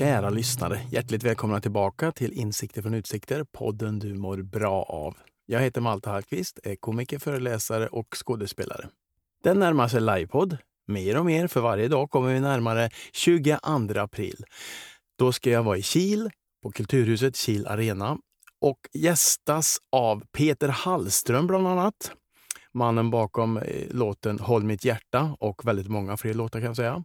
Kära lyssnare, hjärtligt välkomna tillbaka till Insikter från utsikter, podden du mår bra av. Jag heter Malte Hallqvist, är komiker, föreläsare och skådespelare. Den närmar sig livepodd. Mer och mer, för varje dag kommer vi närmare 22 april. Då ska jag vara i Kil, på Kulturhuset Kil Arena och gästas av Peter Hallström bland annat. Mannen bakom eh, låten Håll mitt hjärta och väldigt många fler låtar kan jag säga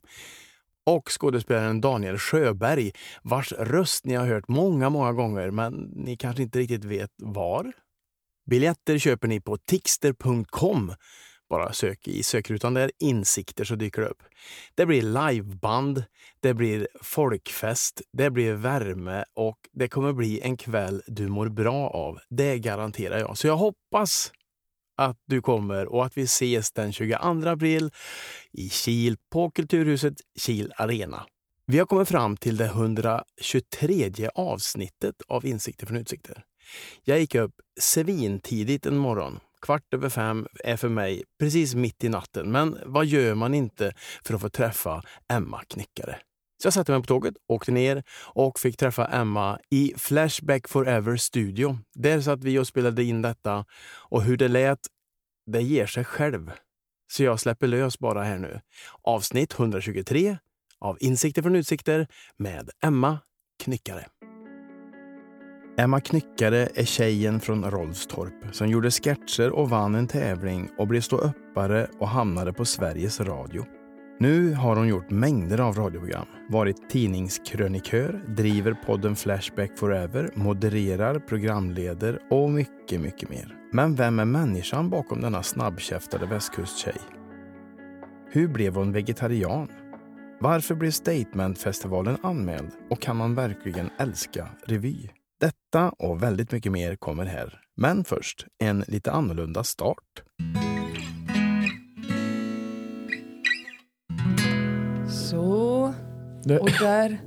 och skådespelaren Daniel Sjöberg vars röst ni har hört många, många gånger men ni kanske inte riktigt vet var. Biljetter köper ni på tixter.com. Bara sök i sökrutan där insikter så dyker det upp. Det blir liveband, det blir folkfest, det blir värme och det kommer bli en kväll du mår bra av. Det garanterar jag. Så jag hoppas att du kommer och att vi ses den 22 april i Kil på Kulturhuset Kil Arena. Vi har kommit fram till det 123 avsnittet av Insikter från utsikter. Jag gick upp svintidigt en morgon. Kvart över fem är för mig precis mitt i natten. Men vad gör man inte för att få träffa Emma Knyckare? Så jag satte mig på tåget, åkte ner och fick träffa Emma i Flashback Forever Studio. Där satt vi och spelade in detta och hur det lät, det ger sig själv. Så jag släpper lös bara här nu. Avsnitt 123 av Insikter från utsikter med Emma Knyckare. Emma Knyckare är tjejen från Rolfstorp som gjorde sketcher och vann en tävling och blev ståuppare och hamnade på Sveriges Radio. Nu har hon gjort mängder av radioprogram, varit tidningskrönikör, driver podden Flashback Forever, modererar, programleder och mycket, mycket mer. Men vem är människan bakom denna snabbkäftade västkusttjej? Hur blev hon vegetarian? Varför blev Statementfestivalen anmäld? Och kan man verkligen älska revy? Detta och väldigt mycket mer kommer här. Men först en lite annorlunda start. Och där.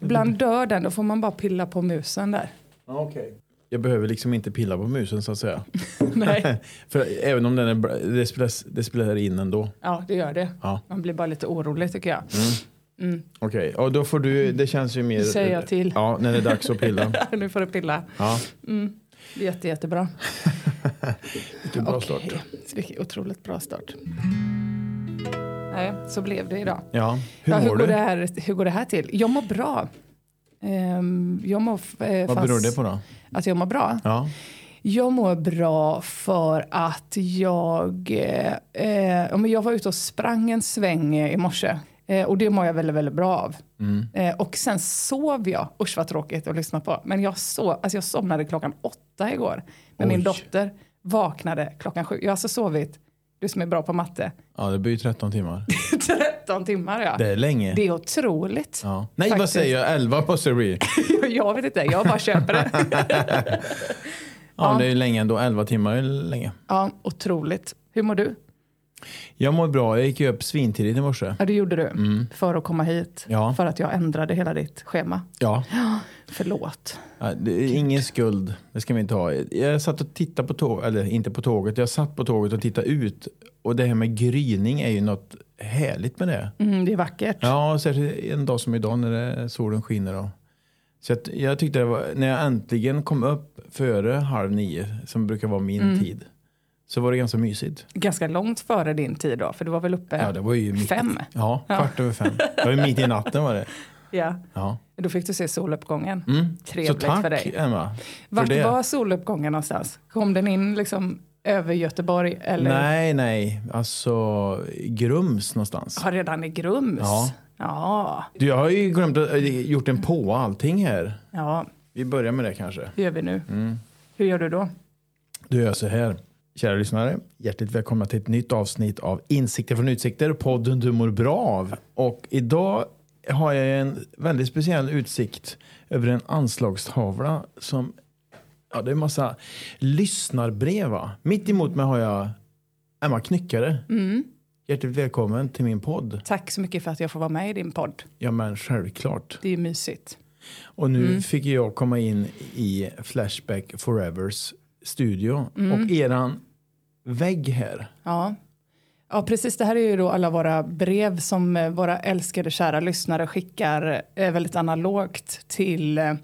Ibland dör den, då får man bara pilla på musen där. Okay. Jag behöver liksom inte pilla på musen så att säga. Nej. För även om den är bra, det, spelar, det spelar in ändå. Ja, det gör det. Ja. Man blir bara lite orolig tycker jag. Mm. Mm. Okej, okay. och då får du, det känns ju mer... Det säger jag till. Ja, när det är dags att pilla. nu får du pilla. Ja. Mm. Det är jätte, jättebra. Vilken bra okay. start. Vilken otroligt bra start. Nej, så blev det idag. Ja, hur ja, mår hur du? Går det här, hur går det här till? Jag mår bra. Um, jag mår, eh, Vad fast, beror det på då? Att jag mår bra? Ja. Jag mår bra för att jag, eh, eh, jag var ute och sprang en sväng i morse. Eh, och det mår jag väldigt, väldigt bra av. Mm. Eh, och sen sov jag, usch vad tråkigt att lyssna på, men jag, sov, alltså jag somnade klockan åtta igår. Men Oj. min dotter vaknade klockan sju. Jag har alltså sovit, du som är bra på matte, Ja, det blir ju 13 timmar. 13 timmar ja. Det är länge. Det är otroligt. Ja. Nej, vad Faktiskt. säger jag? 11 måste det bli. jag vet inte, jag bara köper det. Ja, Ja. det är ju länge ändå. 11 timmar är länge. ja, otroligt. Hur mår du? Jag mår bra. Jag gick ju upp svintidigt i morse. Ja, det gjorde du. För att komma hit. Mm. Ja. För att jag ändrade hela ditt schema. Ja. Förlåt. Ja, Det är ingen skuld, det ska vi inte ha. Jag satt och tittade på tåget, eller inte på tåget, jag satt på tåget och tittade ut. Och det här med gryning är ju något härligt med det. Mm, det är vackert. Ja, särskilt en dag som idag när solen skiner. Då. Så att jag tyckte var, när jag äntligen kom upp före halv nio, som brukar vara min Mm. tid, så var det ganska mysigt. Ganska långt före din tid då, för du var väl uppe Ja, det var ju mitt, fem? Ja, kvart över fem. Det var ju mitt i natten var det. Ja. Ja. Då fick du se soluppgången. Mm. Trevligt så tack för dig. Emma. Vart för det. var soluppgången någonstans? Kom den in liksom över Göteborg? Eller Nej, nej. Alltså Grums någonstans. har redan i Grums? Ja. Ja, Du, jag har ju glömt att äh, gjort en på allting här. ja, Vi börjar med det kanske. det gör vi nu. Mm. Hur gör du då? Du gör så här. Kära lyssnare, hjärtligt välkomna till ett nytt avsnitt av Insikter från utsikter, podden du mår bra av. Och idag har jag en väldigt speciell utsikt över en anslagstavla som, ja det är en massa lyssnarbrev va? Mitt emot mig har jag Emma Knyckare. Mm. Hjärtligt välkommen till min podd. Tack så mycket för att jag får vara med i din podd. Ja men självklart. Det är mysigt. Och nu Mm. fick jag komma in i Flashback Forevers studio. Mm. Och eran vägg här. Ja. ja, precis. Det här är ju då alla våra brev som eh, våra älskade kära lyssnare skickar eh, väldigt analogt till eh,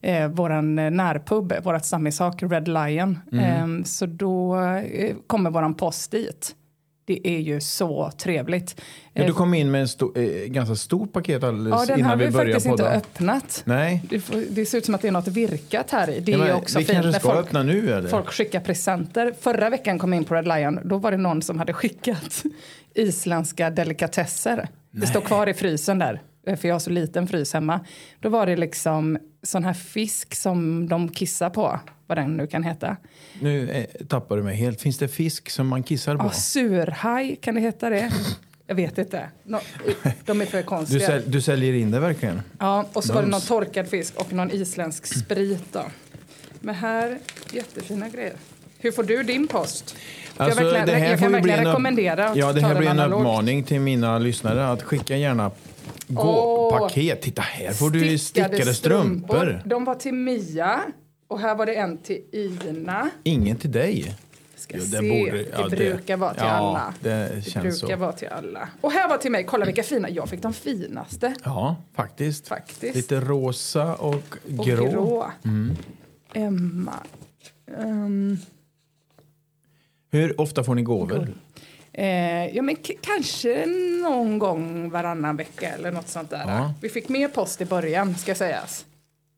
eh, våran närpub, vårat stammissak Red Lion. Mm. Eh, så då eh, kommer våran post dit. Det är ju så trevligt. Ja, Eh, du kom in med en sto, eh, ganska stort paket ja, alldeles den innan har vi vi började faktiskt inte podda. öppnat. Nej, Det, får, det ser ut som att det är något virkat här i. Det ja, är men också vi fint kanske när folk, öppna nu eller? folk skickar presenter. Förra veckan kom jag in på Red Lion. Då var det någon som hade skickat isländska delikatesser. Det står kvar i frysen där. Eh, För jag har så liten frys hemma. Då var det liksom sån här fisk som de kissar på. Vad den nu kan heta. Nu eh, tappar du mig helt. Finns det fisk som man kissar på? Ja, surhaj, kan det heta det? Jag vet inte. Nå- De är för Du, konstiga. säl, du säljer in det verkligen? Ja, och så var det någon torkad fisk och någon isländsk sprit då. Men här, jättefina grejer. Hur får du din post? För jag, verkligen, jag kan verkligen rekommendera att Ja, det här blir en analogt. uppmaning till mina lyssnare att skicka gärna gå Åh. paket. Titta här får du stickade strumpor. De var till Mia och här var det en till Ina. Ingen till dig. Ska Jo, se. det borde- ja, det det- brukar vara till ja, alla. det det känns brukar så. vara till alla. Och här var till mig. Kolla vilka fina. Jag fick de finaste. Ja, faktiskt. Faktiskt. Lite rosa och Och grå. grå. Mm. Emma. Ehm, Hur ofta får ni gåvor? Eh, ja, men kanske någon gång varannan vecka eller något sånt där. Ja. Vi fick mer post i början, ska sägas.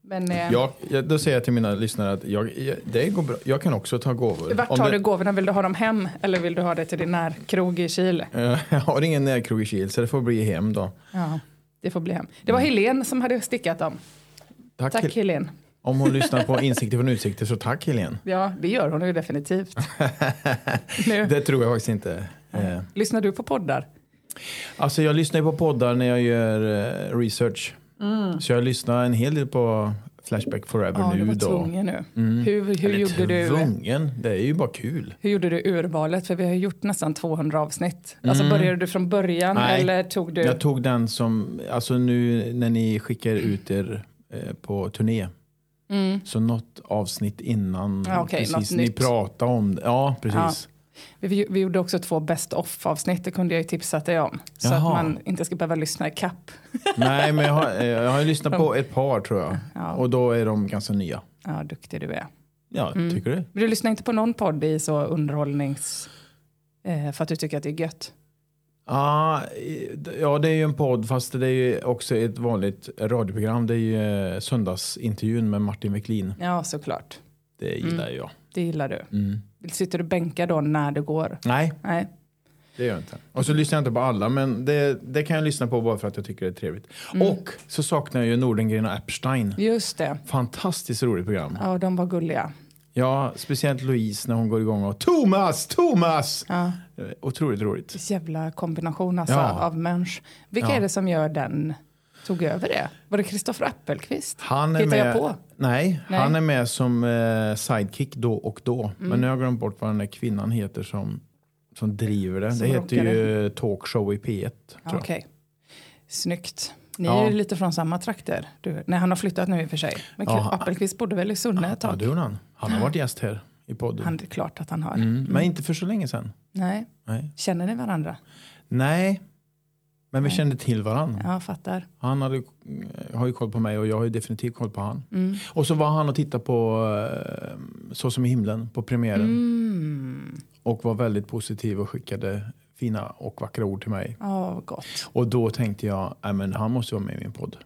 Men eh, jag, då säger jag till mina lyssnare att jag, det går bra. jag kan också ta gåvor. vart tar det- du gåvorna? Vill du ha dem hem eller vill du ha det till din närkrog i Kil? Eh, Jag har ingen närkrog i Kil så det får bli hem då. Ja, det får bli hem. Det var Helene som hade stickat dem. Tack, Tack Hel- Helene. Om hon lyssnar på Insikter från Utsikter så tack Helene. Ja, det gör hon ju definitivt. Det tror jag faktiskt inte. Eh, lyssnar du på poddar? Alltså jag lyssnar ju på poddar när jag gör eh, research. Mm. Så jag lyssnar en hel del på Flashback Forever Ja, du nu var då. tvungen nu. Mm. Hur, hur, Eller gjorde du, tvungen, det är ju bara kul. hur gjorde du urvalet? För vi har gjort nästan 200 avsnitt. Alltså började du från början Mm. Nej, eller tog du? Jag tog den som, alltså nu när ni skickar ut er eh, på turné. Mm. Så något avsnitt innan Ja, okej, precis ni pratade om det. Ja, precis. Vi, vi gjorde också två best off avsnitt, det kunde jag ju tipsat dig om. Så Jaha. att man inte ska behöva lyssna i kapp. Nej, men jag har, eh, jag har lyssnat på ett par tror jag. Ja. Och då är de ganska nya. Ja, duktig du är. Ja, Mm. tycker du? Du lyssnar inte på någon podd i så underhållnings... Eh, för att du tycker att det är gött? Ah, ja, det är ju en podd fast det är ju också ett vanligt radioprogram. Det är ju eh, söndagsintervjun med Martin Wiklin. Ja, såklart. Det gillar jag. Det gillar du. Mm. Sitter du bänkad då när du går? Nej, Nej. det gör jag inte. Och så lyssnar jag inte på alla, men det, det kan jag lyssna på bara för att jag tycker det är trevligt. Mm. Och så saknar jag ju Nordengren och Epstein. Just det. Fantastiskt roligt program. Ja, de var gulliga. Ja, speciellt Louise när hon går igång och Thomas, Thomas! Ja, Eh, Otroligt roligt. jävla kombination alltså, Ja. av människor. Vilka Ja. är det som gör den? Tog över det? Var det Kristoffer Appelqvist? Han är Hittar jag med, på? Nej, Nej. han är med som eh, sidekick då och då. Men nu har jag glömt bort vad den där kvinnan heter som, som driver det. Som det heter rockar ju Talkshow i P1. Ja, Okej. Snyggt. Ni Ja. är ju lite från samma trakter. Du, nej, han har flyttat nu i och för sig. Men Ja. Appelqvist bodde väl i Sunne ett jag. Ja, tag? det gjorde han. Han har varit gäst här i podden. Han, det är klart att han har. Mm. Men inte för så länge sedan. Nej. Nej, Känner ni varandra? Nej. Men vi kände till varandra. Ja, fattar. Han hade, eh, har ju koll på mig och jag har ju definitivt koll på han. Mm. Och så var han och tittade på eh, Så som i himlen på premiären. Mm. Och var väldigt positiv och skickade fina och vackra ord till mig. Ja, vad gott. Och då tänkte jag, men han måste vara med i min podd.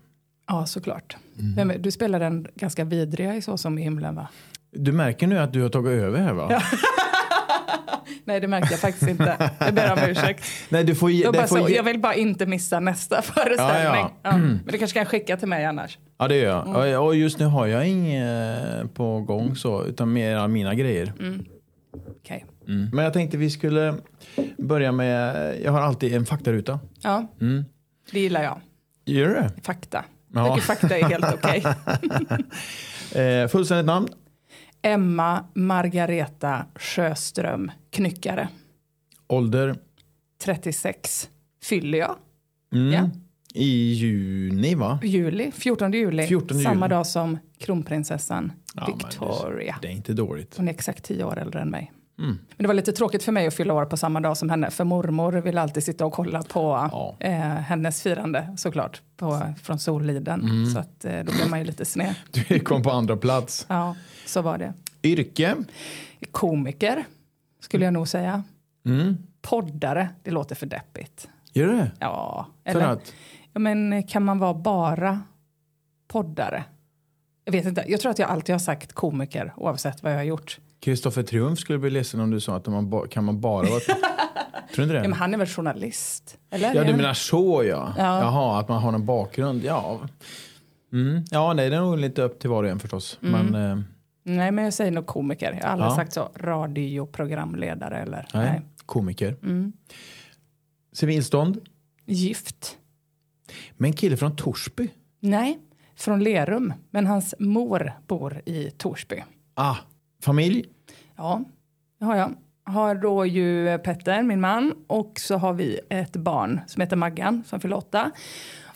Ja, såklart. Mm. Du spelar den ganska vidriga i Så som i himlen, va? Du märker nu att du har tagit över här va? Nej, det märkte jag faktiskt inte. Jag ber om ursäkt. Nej, du får, Jag, bara får så, ge- jag vill bara inte missa nästa föreställning. Ja, Men du kanske kan skicka till mig annars. Ja det gör Mm. jag. Och- Och just nu har jag inget på gång så, utan mer mina grejer. Okej. Mm. Men jag tänkte vi skulle börja med, jag har alltid en faktaruta. Ja, Mm. det gillar jag. Gör du det? Fakta. Ja. Jag tycker fakta är helt okej. Eh, fullständigt namn? Emma Margareta Sjöström, knyckare. Ålder? 36. Fyller jag. Mm. Ja. I juni va? Juli, 14 juli. 14 juli. Samma dag som kronprinsessan Ja, Victoria. Det är inte dåligt. Hon är exakt 10 år äldre än mig. Men det var lite tråkigt för mig att fylla år på samma dag som henne. För mormor ville alltid sitta och kolla på Ja. eh, hennes firande såklart. På, från Soliden. Mm. Så att, eh, då blev man ju lite sned. Du kom på andra plats. Ja, så var det. Yrke? Komiker skulle jag nog säga. Mm. Poddare, det låter för deppigt. Gör det? Ja, För eller, att? ja, men kan man vara bara poddare? Jag vet inte, jag tror att jag alltid har sagt komiker oavsett vad jag har gjort. Kristoffer Triumf skulle bli ledsen om du sa att man kan man bara vara... Tror du inte det? Ja, men han är väl journalist? Eller? Ja, du menar så ja. Ja. Jaha, att man har en bakgrund. Ja, mm. ja nej, det är nog lite upp till var och en förstås. Mm. Men eh, Nej, men jag säger nog komiker. Jag har aldrig Ja. sagt så. Radioprogramledare eller... nej, Nej. komiker. Mm. Civilstånd. Gift? Men kille från Torsby. Nej, från Lerum. Men hans mor bor i Torsby. Ah, familj. Ja, det har jag. Har då ju Petter, min man, och så har vi ett barn som heter Maggan som fyller åtta.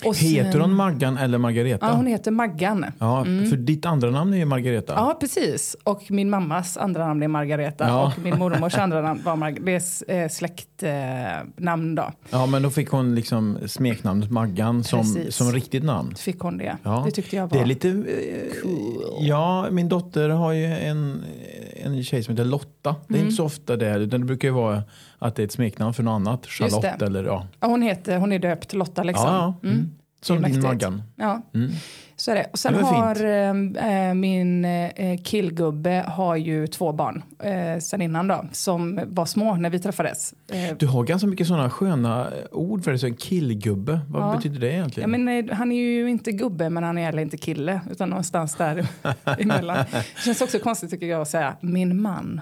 Och sen- Heter hon Maggan eller Margareta? Ja, hon heter Maggan. Ja, för ditt andra namn är ju Margareta. Ja, precis. Och min mammas andra namn är Margareta Ja. och min mormors andra namn var Margareta. Det är eh, släktnamn då. Ja, men då fick hon liksom smeknamnet Maggan som, Precis. som riktigt namn. Fick hon det. Ja. Det tyckte jag var... Det är lite... eh, Ja, min dotter har ju en, en tjej som heter Lotta. Det är Mm. inte så ofta det, utan det brukar ju vara att det är ett smeknamn för något annat. Charlotte eller ja. Ja, hon, heter, hon är döpt Lotta liksom. Ja, ja. Mm. Som Det är din. Maggan. Ja, Mm. så är det. Och sen Det har eh, min eh, killgubbe har ju två barn eh, sen innan då, som var små när vi träffades. Du har ganska mycket sådana sköna ord för det. Så en killgubbe, vad Ja. betyder det ja, egentligen? men, eh, han är ju inte gubbe, men han är heller inte kille, utan någonstans där emellan. Det känns också konstigt tycker jag att säga min man.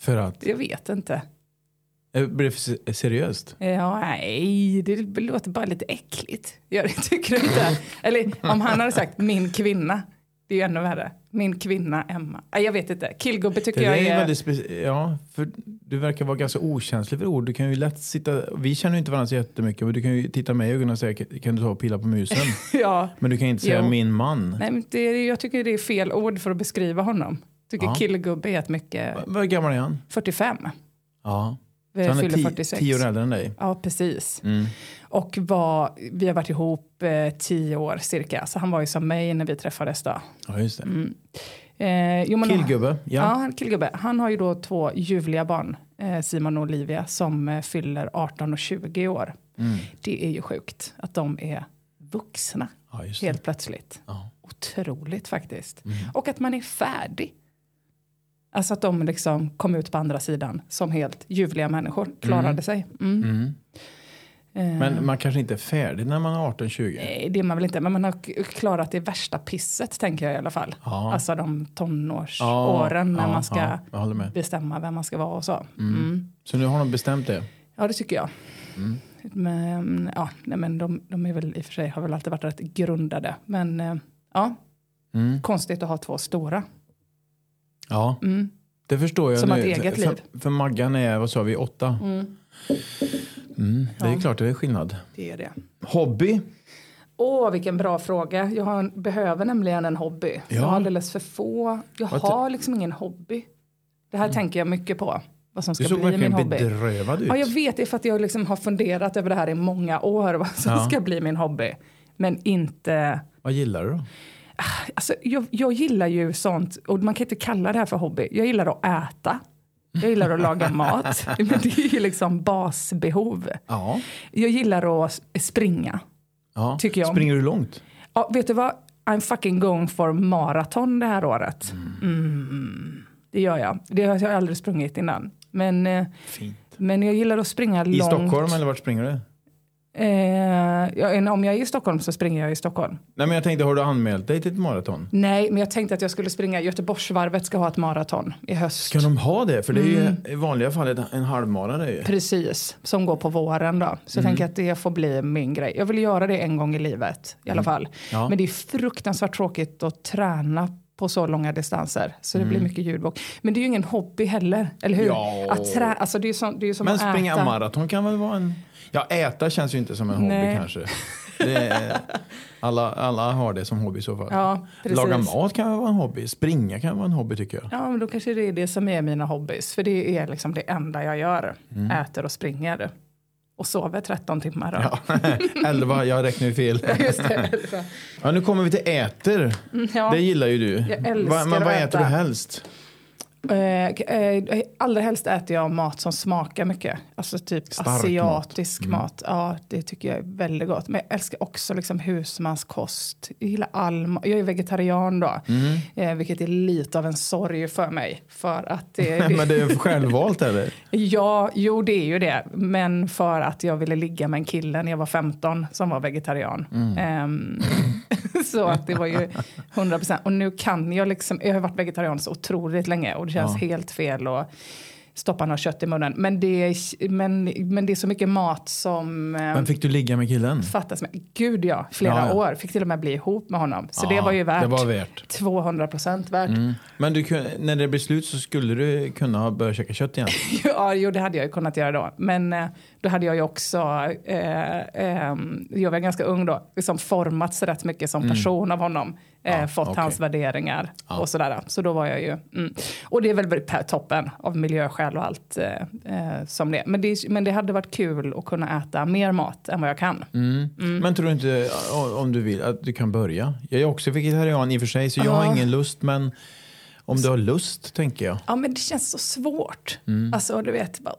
För att? Jag vet inte. Eh, Blir det för se- seriöst? Ja, nej, det låter bara lite äckligt. Jag tycker inte. Eller om han hade sagt min kvinna, det är ju ännu värre. Min kvinna Emma. Nej, Jag vet inte. Killgubbe tycker Det jag är är... ja, för du verkar vara ganska okänslig för ord. Du kan ju lätt sitta, vi känner ju inte varandra så jättemycket, men du kan ju titta mig i ögonen och säga kan- du ta och pilla på musen? Ja, Men du kan inte säga Jo. min man. nej, men det, jag tycker det är fel ord för att beskriva honom. Tycker Ja. killgubbe är ett mycket... Vad gammal är han? 45. Ja. Så han är fyller ti- 46. tio år äldre än dig. Ja, precis. Mm. Och var, vi har varit ihop eh, tio år cirka. Så han var ju som mig när vi träffades då. Ja, just det. Eh, jo, men- Killgubbe, Ja, ja. han killgubbe. Han har ju då två ljuvliga barn, eh, Simon och Olivia, som eh, fyller 18 och 20 år. Mm. Det är ju sjukt att de är vuxna ja helt plötsligt. Ja. Otroligt faktiskt. Mm. Och att man är färdig. Alltså att de liksom kom ut på andra sidan som helt ljuvliga människor, klarade sig. Mm. Mm. Eh, Men man kanske inte är färdig när man är 18-20. Nej, det är man väl inte, men man har klarat det värsta pisset tänker jag i alla fall. Ja. Alltså de tonårsåren när ja, man ska ja, bestämma vem man ska vara och så. Mm. Så nu har de bestämt det. Ja, det tycker jag. Mm. Men, ja, nej, men de, de är väl i och för sig har väl alltid varit rätt grundade. Men eh, ja, Mm. konstigt att ha två stora. Ja, Mm. det förstår jag Som nu. ett eget för, liv. För, för Maggan är, vad sa vi, åtta? Mm. Mm. Det är Ja. klart det är skillnad. Det är det. Hobby? Åh, vilken bra fråga. Jag har, behöver nämligen en hobby. Jag Ja. har alldeles för få. Jag te- har liksom ingen hobby. Det här tänker jag mycket på. Vad som Du ska såg bli min verkligen hobby. bedrövad ut. Ja, jag vet det är för att jag liksom har funderat över det här i många år. Vad som Ja. ska bli min hobby. Men inte... Vad gillar du då? Alltså, jag, jag gillar ju sånt, och man kan inte kalla det här för hobby. Jag gillar att äta. Jag gillar att laga mat. Men det är ju liksom basbehov. Ja. Jag gillar att springa. ja. Tycker jag. Springer du långt? Ja, vet du vad? I'm fucking going for maraton det här året. Mm. Det gör jag. Det har jag aldrig sprungit innan. Men, eh, Fint. men jag gillar att springa I långt. Stockholm eller vart springer du? Eh, om jag är i Stockholm så springer jag i Stockholm. Nej men jag tänkte, har du anmält dig till ett maraton? Nej, men jag tänkte att jag skulle springa. Göteborgsvarvet ska ha ett maraton i höst. Ska de ha det? För det är ju Mm. i vanliga fall ett- en halvmara ju. Precis, som går på våren då. Så jag tänker att det får bli min grej. Jag vill göra det en gång i livet i alla fall. Ja. Men det är fruktansvärt tråkigt att träna på så långa distanser. Så det blir mycket ljudbok. Men det är ju ingen hobby heller, eller hur? Ja. Att trä, alltså det är som, det är som Men att springa äta. maraton kan väl vara en... Ja, äta känns ju inte som en hobby Nej. kanske. Är, alla, alla har det som hobby i så fall. Ja. Laga mat kan vara en hobby. Springa kan vara en hobby tycker jag. Ja, men då kanske det är det som är mina hobbys. För det är liksom det enda jag gör. Mm. Äter och springer. Och sover 13 timmar. Då. Ja. Elva, jag räknar ju fel. Just det. Ja, nu kommer vi till äter. Ja. Det gillar ju du. Jag älskar Va, men att vad äta. äter du helst? Eh, eh, allra helst äter jag mat som smakar mycket. Alltså typ Stark asiatisk mat. Mm. mat. Ja, det tycker jag är väldigt gott. Men jag älskar också liksom husmanskost. Jag gillar all Jag är vegetarian då. Mm. Eh, vilket är lite av en sorg för mig. För att det, men det är självvalt eller? Ja, jo det är ju det. Men för att jag ville ligga med en kille när jag var 15 som var vegetarian. Mm. Ehm, så att det var ju 100 procent. Och nu kan jag liksom, jag har varit vegetarian så otroligt länge och det känns Ja. helt fel att stoppa något kött i munnen. Men det är, men, men det är så mycket mat som eh, Men fick du ligga med killen? fattas. Med. Gud ja, flera Ja, ja. år. Fick till och med bli ihop med honom. Så det var ju värt, Det var värt. 200 procent värt. Mm. Men du, när det blir slut så skulle du kunna ha börjat käka kött igen? Ja, jo, det hade jag ju kunnat göra då. Men eh, då hade jag ju också, eh, eh, jag var ganska ung då, liksom formats rätt mycket som person av honom. Eh, Mm. Fått okej. hans värderingar Ja. och sådär. Så då var jag ju, mm. och det är väl toppen av miljöskäl och allt eh, eh, som det. Men det. Men det hade varit kul att kunna äta mer mat än vad jag kan. Mm. Men tror du inte, om du vill, att du kan börja? Jag är också vegetarian i och för sig, så jag har Ja. ingen lust. Men om du har lust, tänker jag. Ja, men det känns så svårt. Mm. Alltså, du vet, bara,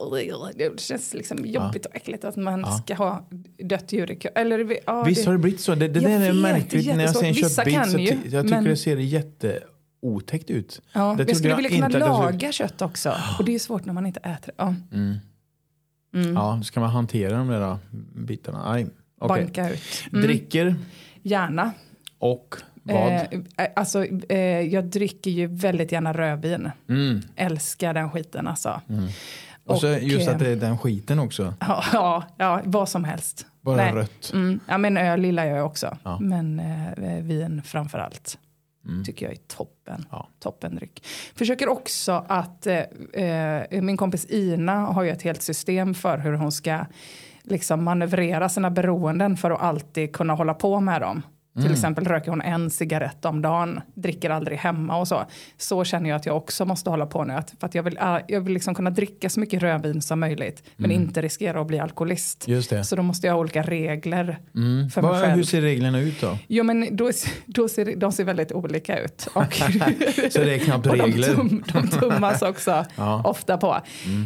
det känns liksom jobbigt och äckligt att man ska ha dött djur i. Eller, ja, Visst det, har det blivit så? Det, det där är vet, märkligt. är När jag ser en jättesvårt. Vissa köttbit kan så ju, jag tycker men- det ser jätteotäckt ut. Ja, Det jag skulle jag vilja kunna jag skulle- laga kött också. Och det är svårt när man inte äter det. Ja. Mm. Ja, ska man hantera de där bitarna? Nej. okej. Banka ut. Mm. Dricker Gärna. och vad? Eh, alltså, eh, jag dricker ju väldigt gärna rödvin. Mm. Älskar den skiten alltså. Och så och, just eh, att det är den skiten också. Ja, ja, ja, vad som helst. Bara Nej. rött. Mm. Ja, men öl gillar jag också. Ja. Men eh, vin framför allt. Mm. Tycker jag är toppen. Ja. Toppendryck. Försöker också att, eh, eh, min kompis Ina har ju ett helt system för hur hon ska liksom manövrera sina beroenden för att alltid kunna hålla på med dem. Till exempel röker hon en cigarett om dagen, dricker aldrig hemma och så. Så känner jag att jag också måste hålla på nu. Att, för att jag vill, äh, jag vill liksom kunna dricka så mycket rödvin som möjligt, men inte riskera att bli alkoholist. Just det. Så då måste jag ha olika regler Mm. för mig själv. hur ser reglerna ut då? Jo, men då, då ser, de ser väldigt olika ut. Och, Så det är knappt och de, regler? tum, de tummas också Ja. ofta på.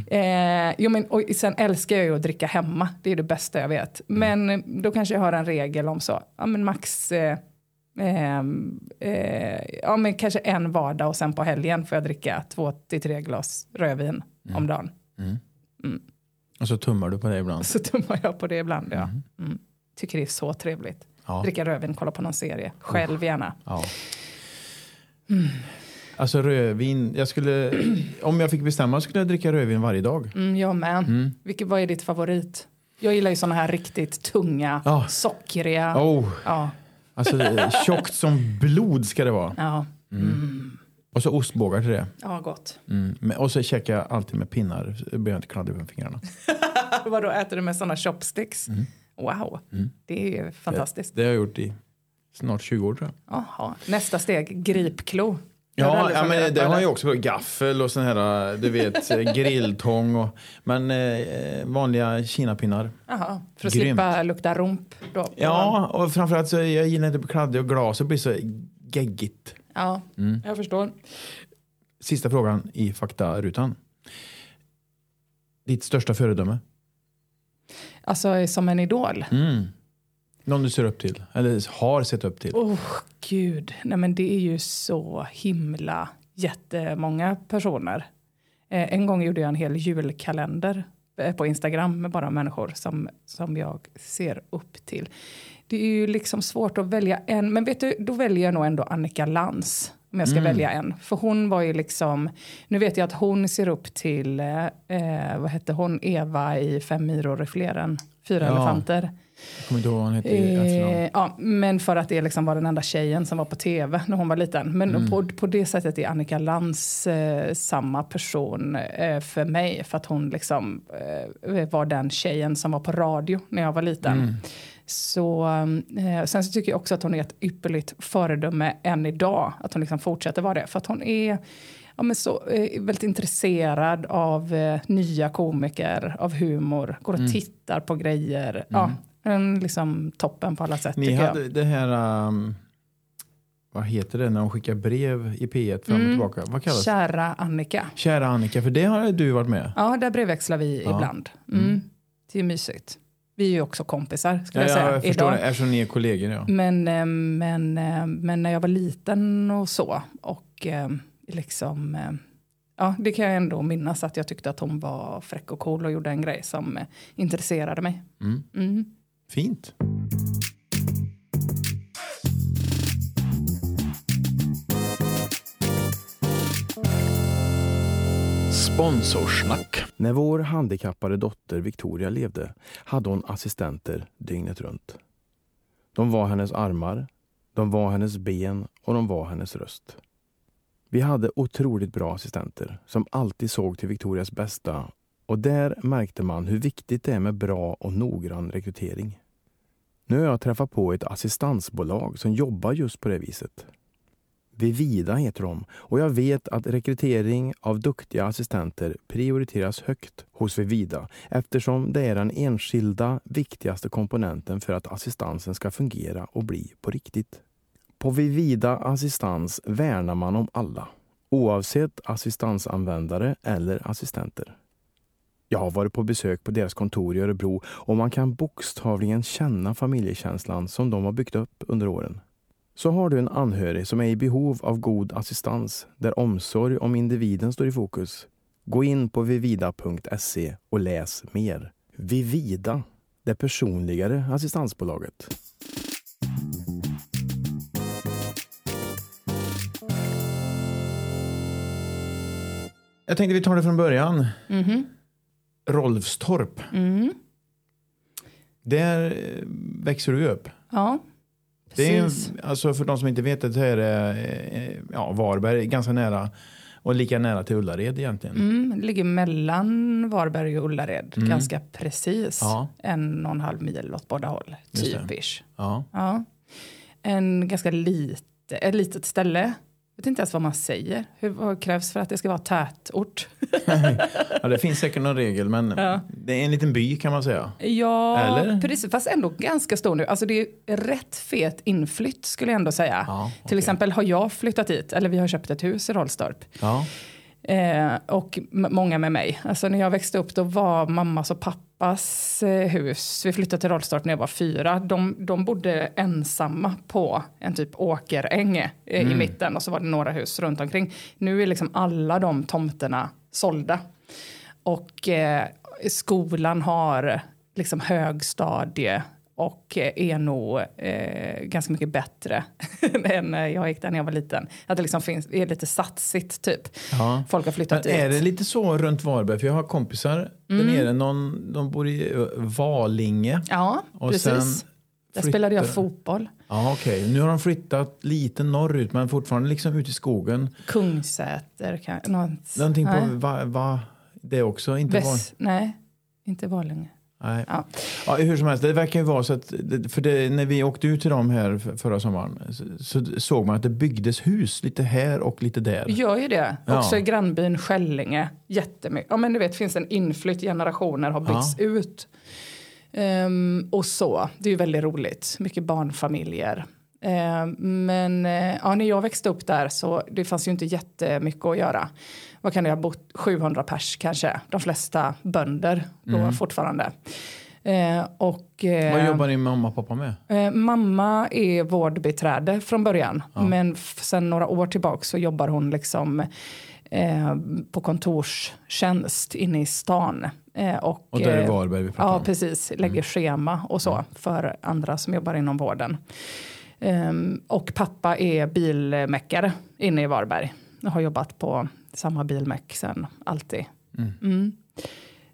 Eh, jo, men, och sen älskar jag ju att dricka hemma. Det är det bästa jag vet. Men eh, då kanske jag har en regel om så. Ja, men max eh, eh, ja, men kanske en vardag och sen på helgen får jag dricka två till tre glas rödvin om dagen. Och så tummar du på det ibland? Så tummar jag på det ibland. Ja. Mm. Tycker det är så trevligt. Ja. Dricka rödvin, kolla på någon serie. Själv gärna. Ja. Alltså rödvin, jag skulle, om jag fick bestämma skulle jag dricka rödvin varje dag. Mm, jag med. Mm. Vilket, vad är ditt favorit? Jag gillar ju såna här riktigt tunga, Ja. sockriga. Oh, Ja, alltså det är tjockt som blod ska det vara. ja, Och så ostbågar till det. ja, gott. Mm. Och så käkar jag alltid med pinnar, så blir jag inte kladdig på fingrarna. Vadå, äter du med såna chopsticks? Wow, det är ju fantastiskt. Det har jag gjort i snart 20 år tror jag. Jaha. Nästa steg, gripklo. Ja, ja men funderat det har jag också. på. Gaffel och sån här, du vet, grilltång. Och, men eh, vanliga kinapinnar. Jaha, för att Grymt. slippa lukta rump. Då. Ja, och framförallt så jag gillar inte kladdig och glas. Det blir så geggigt. ja Mm. jag förstår. Sista frågan i faktarutan. Ditt största föredöme? Alltså som en idol. Mm. Någon du ser upp till? Eller har sett upp till? Oh, gud. Nej, men det är ju så himla jättemånga personer. Eh, en gång gjorde jag en hel julkalender eh, på Instagram med bara människor som, som jag ser upp till. Det är ju liksom svårt att välja en, men vet du, då väljer jag nog ändå Annika Lantz. Om jag ska välja en. För hon var ju liksom, nu vet jag att hon ser upp till, eh, vad hette hon, Eva i Fem myror är fler än fyra Ja. elefanter. Jag kommer inte ihåg vad han hette. Eh, ja, men för att det liksom var den enda tjejen som var på tv när hon var liten. Men Mm. på, på det sättet är Annika Lantz eh, samma person eh, för mig. För att hon liksom eh, var den tjejen som var på radio när jag var liten. Mm. Så, eh, sen så tycker jag också att hon är ett ypperligt föredöme än idag. Att hon liksom fortsätter vara det. För att hon är ja, men så, eh, väldigt intresserad av eh, nya komiker, av humor. Går och Mm. tittar på grejer. Ja, en liksom toppen på alla sätt Ni tycker hade jag. det här, um, vad heter det när de skickar brev i P1 fram och Mm. tillbaka? Vad kallas? Kära Annika. Kära Annika, för det har du varit med. Ja, där brevväxlar vi Ja. ibland. Mm. Det är mysigt. Vi är ju också kompisar, skulle Ja, jag säga. jag förstår idag. det, eftersom ni är kollegor. Ja. Men, eh, men, eh, men när jag var liten och så, och eh, liksom, ja, det kan jag ändå minnas att jag tyckte att hon var fräck och cool och gjorde en grej som intresserade mig. Mm. Mm. Fint. Sponsorsnack. När vår handikappade dotter Victoria levde hade hon assistenter dygnet runt. De var hennes armar, de var hennes ben och de var hennes röst. Vi hade otroligt bra assistenter som alltid såg till Victorias bästa och där märkte man hur viktigt det är med bra och noggrann rekrytering. Nu har jag träffat på ett assistansbolag som jobbar just på det viset. Vivida heter de och jag vet att rekrytering av duktiga assistenter prioriteras högt hos Vivida eftersom det är den enskilda viktigaste komponenten för att assistansen ska fungera och bli på riktigt. På Vivida Assistans värnar man om alla, oavsett assistansanvändare eller assistenter. Jag har varit på besök på deras kontor i Örebro och man kan bokstavligen känna familjekänslan som de har byggt upp under åren. Så har du en anhörig som är i behov av god assistans där omsorg om individen står i fokus. Gå in på vivida.se och läs mer. Vivida, det personligare assistansbolaget. Jag tänkte vi tar det från början. Mhm. Rolfstorp. Mm. Där eh, växer du upp. Ja, Det är, alltså för de som inte vet det så är det eh, ja, Varberg ganska nära och lika nära till Ullared egentligen. Mm, det ligger mellan Varberg och Ullared, Mm. ganska precis. Ja. En och en halv mil åt båda håll, typisch. Ja. Ja. En ganska lite, ett litet ställe. Jag vet inte ens vad man säger. Hur, vad krävs för att det ska vara tätort? ja, det finns säkert någon regel men Ja. det är en liten by kan man säga. Ja, Eller? precis. Fast ändå ganska stor nu. Alltså det är rätt fet inflytt skulle jag ändå säga. Ja, Till okej. exempel har jag flyttat hit, eller vi har köpt ett hus i Rollstorp. Ja. Eh, och många med mig. Alltså när jag växte upp då var mammas och pappas eh, hus, vi flyttade till Rollstorp när jag var fyra, de, de bodde ensamma på en typ åkeräng eh, i mitten och så var det några hus runt omkring. Nu är liksom alla de tomterna sålda. Och eh, skolan har liksom högstadie och eh, är nog eh, ganska mycket bättre än när jag gick där när jag var liten. Att det liksom finns, är lite satsigt typ. Ja. Folk har flyttat Men är dit. det lite så runt Varberg? För jag har kompisar där nere. Någon, de bor i ö, Valinge. Ja, Och precis. Där spelade jag fotboll. Ja, okej. Nu har de flyttat lite norrut men fortfarande liksom ut i skogen. Kungsäter. Kan, något, Någonting på va, va, det också. Inte var, Väst, nej, inte Valinge. Nej. Ja. Ja, hur som helst, det verkar ju vara så att för det, när vi åkte ut till dem här förra sommaren så, så såg man att det byggdes hus lite här och lite där. Gör ju det. Ja. Också i grannbyn Skällinge. Jättemycket. Ja, men du vet, finns en inflytt, generationer har byggts ut. Ehm, och så. Det är ju väldigt roligt. Mycket barnfamiljer. Ehm, men eh, ja, när jag växte upp där så det fanns ju inte jättemycket att göra. Vad kan det ha bott? 700 pers kanske. De flesta bönder då fortfarande. Eh, och, eh, Vad jobbar din mamma och pappa med? Eh, mamma är vårdbiträde från början. Men f- sen några år tillbaka så jobbar hon liksom eh, på kontorstjänst inne i stan. Eh, och, Och där är eh, Varberg vi pratar Ja, om. precis. Lägger schema och så för andra som jobbar inom vården. Ehm, och pappa är bilmäckare inne i Varberg. Jag har jobbat på samma bilmäck sen alltid. Mm.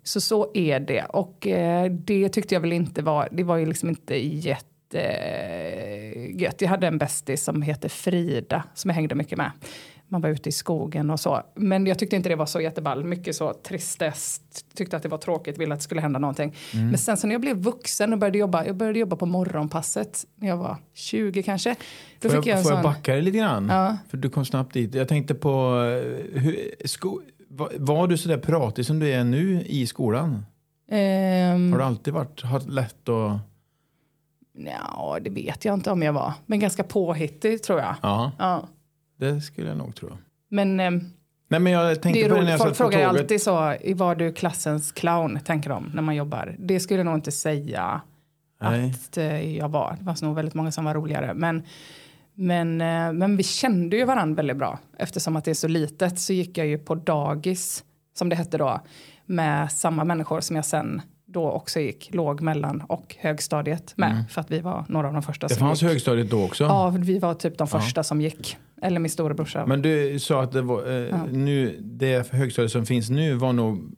Så så är det. Och eh, det tyckte jag väl inte var, det var ju liksom inte jättegött. Jag hade en bästis som heter Frida som jag hängde mycket med. Man var ute i skogen och så. Men jag tyckte inte det var så jätteball. Mycket så tristess. Tyckte att det var tråkigt, ville att det skulle hända någonting. Mm. Men sen så när jag blev vuxen och började jobba. Jag började jobba på morgonpasset när jag var 20 kanske. Då Får fick jag, jag får jag sån... backa dig lite grann? Ja. För du kom snabbt dit. Jag tänkte på, eh, hur, sko, var, var du sådär pratig som du är nu i skolan? Ehm, Har du alltid varit har lätt att... Ja, det vet jag inte om jag var. Men ganska påhittig tror jag. Ja, Ja. Det skulle jag nog tro. Men ehm, Nej, men jag tänkte det är på det när roligt. jag Folk frågar tåget. alltid så, "I var du klassens clown? Tänker de när man jobbar. Det skulle jag nog inte säga Nej. att eh, jag var. Det var nog väldigt många som var roligare. Men, men, eh, men vi kände ju varandra väldigt bra. Eftersom att det är så litet så gick jag ju på dagis, som det hette då, med samma människor som jag sen då också gick låg, mellan och högstadiet med. För att vi var några av de första Mm. Det som fanns gick. högstadiet då också? Ja, vi var typ de första som gick. Eller min storebrorsa. Men du sa att det, var, eh, Ja. nu, det högstadiet som finns nu var nog...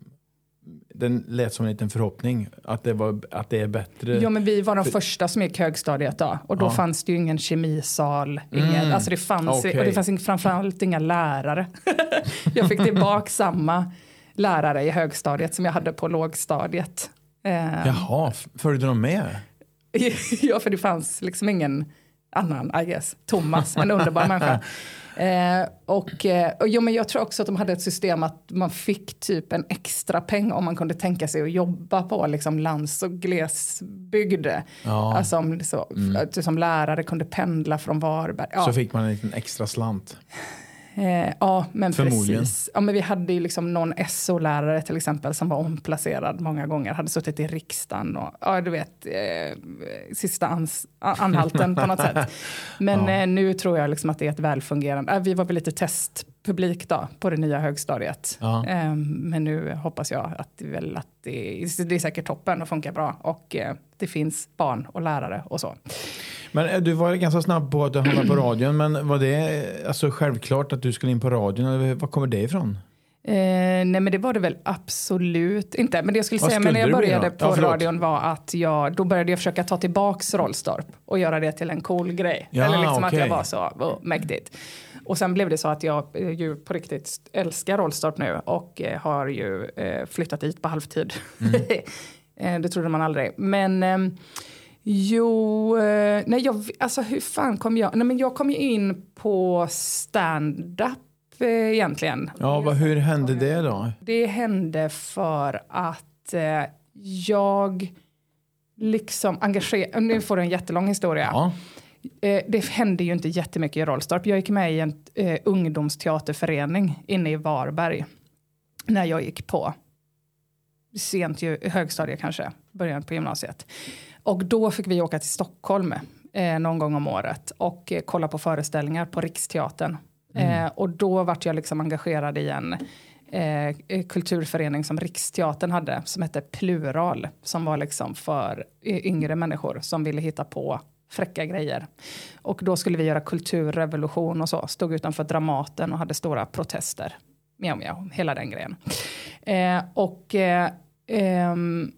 Den lät som en liten förhoppning att det, var, att det är bättre. Ja, men vi var de första som gick högstadiet då. Och då Ja. fanns det ju ingen kemisal. Ingen, Mm. Alltså det fanns, Okej. och det fanns framförallt inga lärare. jag fick tillbaka samma lärare i högstadiet som jag hade på lågstadiet. Eh, Jaha, följde de med? ja, för det fanns liksom ingen annan, I guess. Thomas, en underbar människa. Eh, och, eh, och jo, men jag tror också att de hade ett system att man fick typ en extra peng om man kunde tänka sig att jobba på liksom lands och glesbygd. Ja. Alltså om, så, du som lärare kunde pendla från Varberg. Ja. Så fick man en liten extra slant. Eh, ja, men Förmodligen. precis. Ja, men vi hade ju liksom någon SO-lärare till exempel som var omplacerad många gånger, hade suttit i riksdagen och ja, du vet, eh, sista ans, anhalten på något sätt. Men Ja. eh, nu tror jag liksom att det är ett välfungerande, äh, vi var väl lite testpublik då på det nya högstadiet. Ja. Eh, men nu hoppas jag att, det, väl att det, det är säkert toppen och funkar bra och eh, det finns barn och lärare och så. Men eh, du var ganska snabb på att du hamnade på radion. Men var det eh, alltså självklart att du skulle in på radion? Var kommer det ifrån? Eh, nej men det var det väl absolut inte. Men det jag skulle Vad säga men när jag skulle började på Ja, radion var att jag, då började jag försöka ta tillbaks Rollstorp och göra det till en cool grej. Ja, Eller liksom okej. att jag var så oh, mäktigt. Och sen blev det så att jag eh, ju på riktigt älskar Rollstorp nu och eh, har ju eh, flyttat dit på halvtid. Mm. det trodde man aldrig. Men ehm, Jo, nej jag, alltså hur fan kom jag? Nej men jag kom ju in på stand-up eh, egentligen. Ja, vad, hur hände det då? Det hände för att eh, jag liksom engagerade, nu får du en jättelång historia. Ja. Eh, det hände ju inte jättemycket i Rollstorp. Jag gick med i en eh, ungdomsteaterförening inne i Varberg. När jag gick på sent ju, högstadie kanske, början på gymnasiet. Och då fick vi åka till Stockholm eh, någon gång om året och eh, kolla på föreställningar på Riksteatern. Eh, och då vart jag liksom engagerad i en eh, kulturförening som Riksteatern hade som hette Plural. Som var liksom för y- yngre människor som ville hitta på fräcka grejer. Och då skulle vi göra kulturrevolution och så. Stod utanför Dramaten och hade stora protester. Mjau, mjau, hela den grejen. Eh, och, eh, ehm,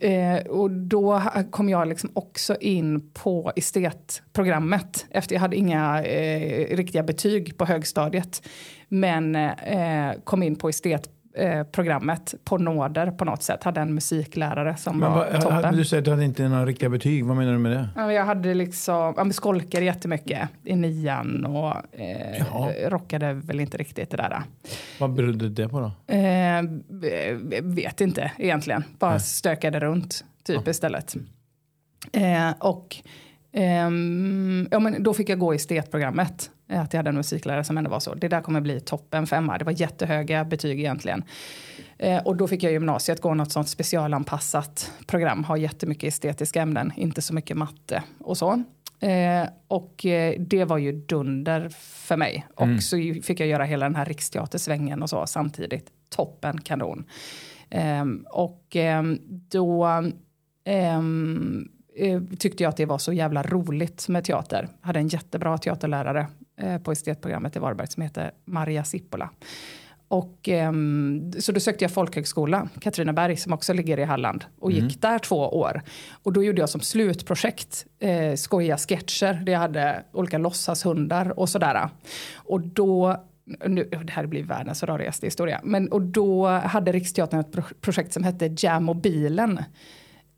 eh, och då kom jag liksom också in på estetprogrammet. Efter jag hade inga eh, riktiga betyg på högstadiet. Men eh, kom in på estetprogrammet eh, programmet på nåder på något sätt. Hade en musiklärare som Men var toppen. du säger att du hade inte några riktiga betyg. Vad menar du med det? Ja, Jag hade liksom, ja, men skolkade jättemycket i nian och eh, rockade väl inte riktigt det där. Vad berodde det på då? Eh, vet inte egentligen, bara Nej. stökade runt typ istället. Eh, och ehm, ja, men då fick jag gå i estetprogrammet. Att jag hade en musiklärare som ändå var så. Det där kommer bli toppen femma. Det var jättehöga betyg egentligen. Eh, och då fick jag gymnasiet gå något sånt specialanpassat program. Ha jättemycket estetiska ämnen, inte så mycket matte och så. Eh, och eh, det var ju dunder för mig. Och så fick jag göra hela den här riksteatersvängen och så samtidigt. Toppen, kanon. Ehm, och ehm, då ehm, eh, tyckte jag att det var så jävla roligt med teater. Hade en jättebra teaterlärare på estetprogrammet i Varberg som heter Maria Sippola. Och, ehm, så då sökte jag folkhögskola, Katrineberg, som också ligger i Halland. Och gick där två år. Och då gjorde jag som slutprojekt eh, skojiga sketcher. Där jag hade olika låtsashundar och sådär. Och då nu, det här blir världens rörigaste historia, men och då hade Riksteatern ett pro- projekt som hette Jam och bilen.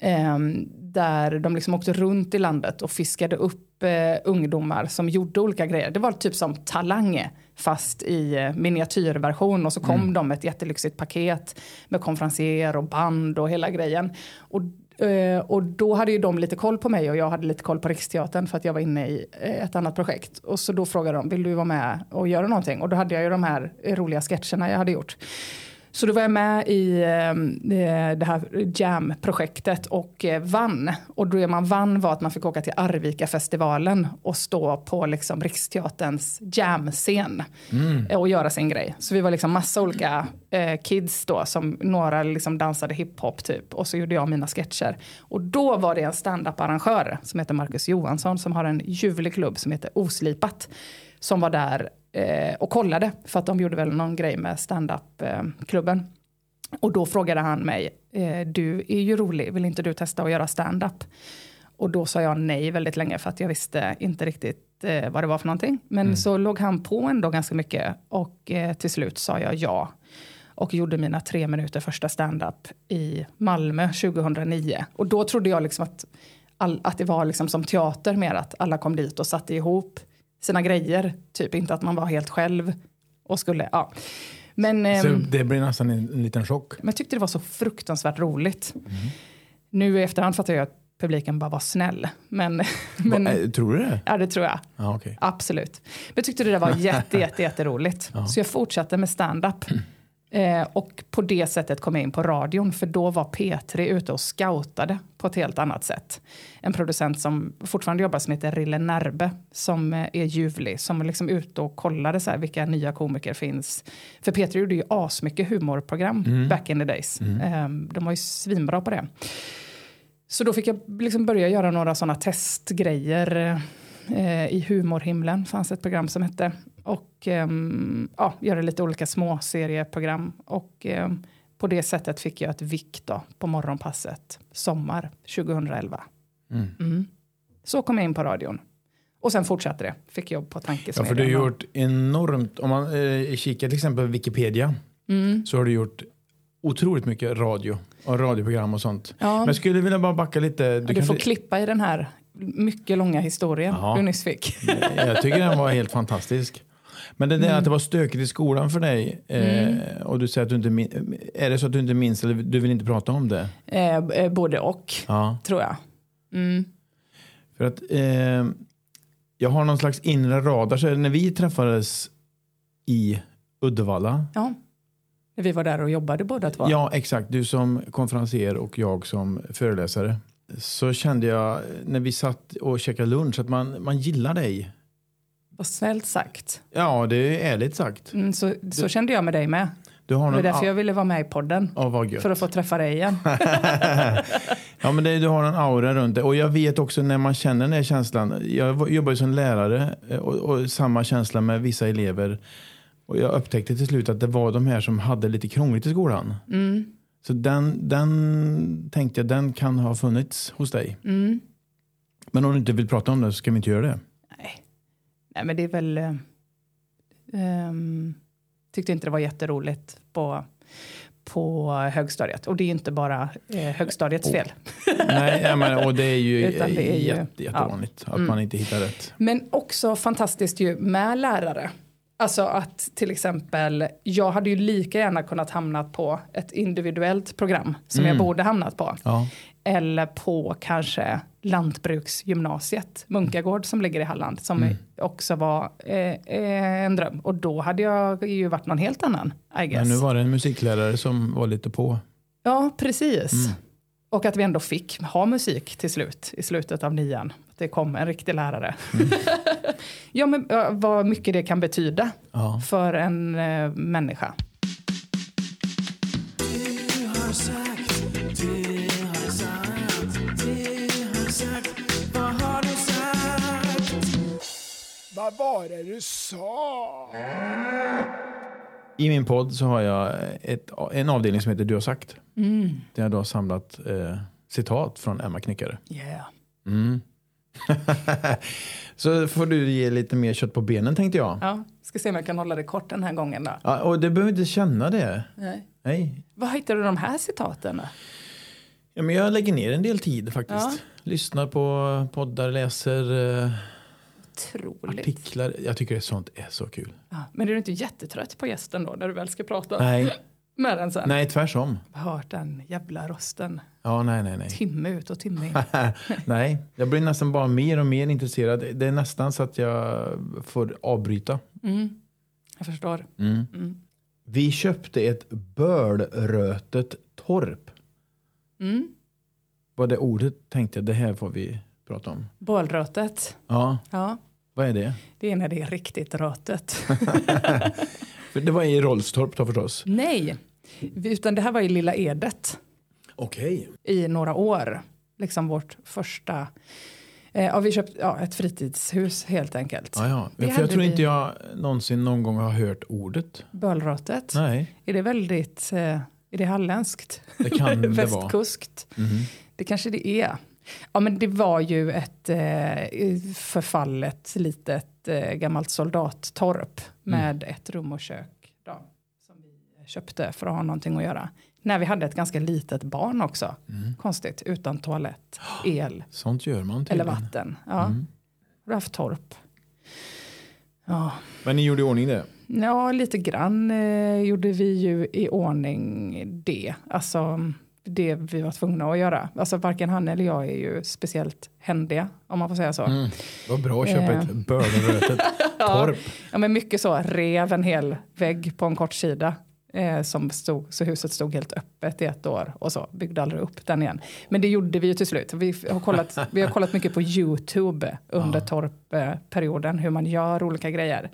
Ehm, där de liksom åkte runt i landet och fiskade upp eh, ungdomar som gjorde olika grejer. Det var typ som Talang fast i eh, miniatyrversion och så kom de med ett jättelyxigt paket med konferencier och band och hela grejen. Och, eh, och då hade ju de lite koll på mig och jag hade lite koll på Riksteatern för att jag var inne i ett annat projekt. Och så då frågade de, vill du vara med och göra någonting? Och då hade jag ju de här roliga sketcherna jag hade gjort. Så då var jag med i eh, det här Jam-projektet och eh, vann. Och det man vann var att man fick åka till Arvika-festivalen och stå på liksom Riksteaterns Jam-scen eh, och göra sin grej. Så vi var liksom massa olika eh, kids då, som några liksom dansade hiphop typ. Och så gjorde jag mina sketcher. Och då var det en stand-up-arrangör som heter Marcus Johansson som har en ljuvlig klubb som heter Oslipat. Som var där eh, och kollade för att de gjorde väl någon grej med stand-up-klubben. Och då frågade han mig, eh, du är ju rolig, vill inte du testa att göra stand-up? Och då sa jag nej väldigt länge för att jag visste inte riktigt eh, vad det var för någonting. Men så låg han på ändå ganska mycket och eh, till slut sa jag ja. Och gjorde mina tre minuter första stand-up i Malmö 2009. Och då trodde jag liksom att, all, att det var liksom som teater mer, att alla kom dit och satte ihop sina grejer. Typ inte att man var helt själv och skulle, ja. Men, Så ehm, det blir nästan en, en liten chock. men jag tyckte det var så fruktansvärt roligt. Nu i efterhand fattar jag att publiken bara var snäll. Men, men Va, eh, tror du det? ja, det tror jag. Ja, okej. Absolut. Men jag tyckte det där var jätte, jätte, jätteroligt. Så jag fortsatte med stand-up. Eh, och på det sättet kom jag in på radion, för då var P3 ute och scoutade på ett helt annat sätt. En producent som fortfarande jobbar som heter Rille Närbe, som eh, är ljuvlig, som liksom ute och kollade så här, vilka nya komiker finns. För P3 gjorde ju asmycket humorprogram back in the days. Eh, de var ju svinbra på det. Så då fick jag liksom börja göra några sådana testgrejer. Eh, I humorhimlen fanns ett program som hette. Och ehm, ja, göra lite olika små serieprogram. Och ehm, på det sättet fick jag ett vick då, på morgonpasset sommar 2011. Mm. Så kom jag in på radion. Och sen fortsatte det. Fick jobb på Ja, Tankesmedjan. för du har gjort enormt, om man eh, kikar till exempel på Wikipedia Mm. så har du gjort otroligt mycket radio och radioprogram och sånt. Ja. Men jag skulle vilja bara backa lite. Du, kanske- får klippa i den här mycket långa historien Ja. du nyss fick. Jag tycker den var helt fantastisk. Men det där Mm. att det var stökigt i skolan för dig eh, och du säger att du inte min- Är det så att du inte minns eller du vill inte prata om det? Eh, eh, både och, Ja. tror jag. Mm. För att eh, jag har någon slags inre radar. Så när vi träffades i Uddevalla. Ja. Vi var där och jobbade båda två. Ja, exakt. Du som konferencier och jag som föreläsare. Så kände jag när vi satt och käkade lunch att man, man gillar dig. Vad snällt sagt. Ja, det är ärligt sagt. Mm, så, så kände jag med dig med. Du har Det är därför jag ville vara med i podden. Gött. För att få träffa dig igen. Ja, men det, du har en aura runt det. Och jag vet också när man känner den här känslan. Jag var- jobbar ju som lärare eh, och, och samma känsla med vissa elever. Och jag upptäckte till slut att det var de här som hade lite krångligt i skolan. Mm. Så den, den tänkte jag, den kan ha funnits hos dig. Mm. Men om du inte vill prata om det så ska vi inte göra det. Nej. Men det är väl... ehm, tyckte inte det var jätteroligt på, på högstadiet. Och det är inte bara eh, högstadiets Oh. fel. Nej, jag menar, och det är ju, det är ju- jätte, jättevanligt att Mm. man inte hittar rätt. Men också fantastiskt ju med lärare. Alltså att till exempel, jag hade ju lika gärna kunnat hamna på ett individuellt program som jag Mm. borde hamnat på. Ja. Eller på kanske lantbruksgymnasiet, Munkagård som ligger i Halland, som Mm. också var eh, eh, en dröm. Och då hade jag ju varit någon helt annan, I guess. Men nu var det en musiklärare som var lite på. Ja, precis. Mm. Och att vi ändå fick ha musik till slut, i slutet av nian. Att det kom en riktig lärare. Mm. ja, men vad mycket det kan betyda Ja. för en eh, människa. Vad var det du sa? I min podd så har jag ett, en avdelning som heter Du har sagt. Mm. Där jag då har samlat eh, citat från Emma Knyckare. Yeah. Mm. Så får du ge lite mer kött på benen tänkte jag. Ja, ska se om jag kan hålla det kort den här gången då. Ja, och du behöver inte känna det. Nej. Nej. Var hittar du de här citaten? Då? Ja, men jag lägger ner en del tid faktiskt. Ja. Lyssnar på poddar, läser eh, Otroligt. artiklar. Jag tycker det sånt är så kul. Ja, men är du inte jättetrött på gästen då när du väl ska prata Nej, med den sen? nej tvärtom. Jag har hört den jävla rösten Ja, nej, nej, nej. timme ut och timme in. nej, jag blir nästan bara mer och mer intresserad. Det är nästan så att jag får avbryta. Mm. Jag förstår. Mm. Mm. Vi köpte ett bölrötet torp. Mm. Vad det ordet tänkte jag, det här får vi prata om. Bålrötet. Ja, Ja, vad är det? det är när det är riktigt rötet. För det var i Rollstorp då förstås. Nej, utan det här var i Lilla Edet Okej. i några år. Liksom vårt första... Eh, ja, vi köpte ja, ett fritidshus helt enkelt. Ja, ja. För jag tror vi. inte jag någonsin någon gång har hört ordet. Bölrötet. Nej, Är det väldigt... Eh, är det halländskt? det kan det vara. Västkuskt? Mhm. Det kanske det är. Ja, men det var ju ett eh, förfallet litet eh, gammalt soldattorp med ett rum och kök då, som vi köpte för att ha någonting att göra. När vi hade ett ganska litet barn också. Konstigt, utan toalett, el Sånt gör man eller tydligen. vatten. Ja. Mm. Har haft torp. Ja. Men ni gjorde i ordning det? Ja, lite grann eh, gjorde vi ju i ordning det. Alltså det vi var tvungna att göra. Alltså varken han eller jag är ju speciellt händiga, om man får säga så. Mm. Vad bra att köpa Eh. ett bölrötet torp. Ja, men mycket så, rev en hel vägg på en kort sida. Eh, som stod, så huset stod helt öppet i ett år och så byggde aldrig upp den igen. Men det gjorde vi ju till slut. Vi har kollat, vi har kollat mycket på YouTube under torpperioden, hur man gör olika grejer.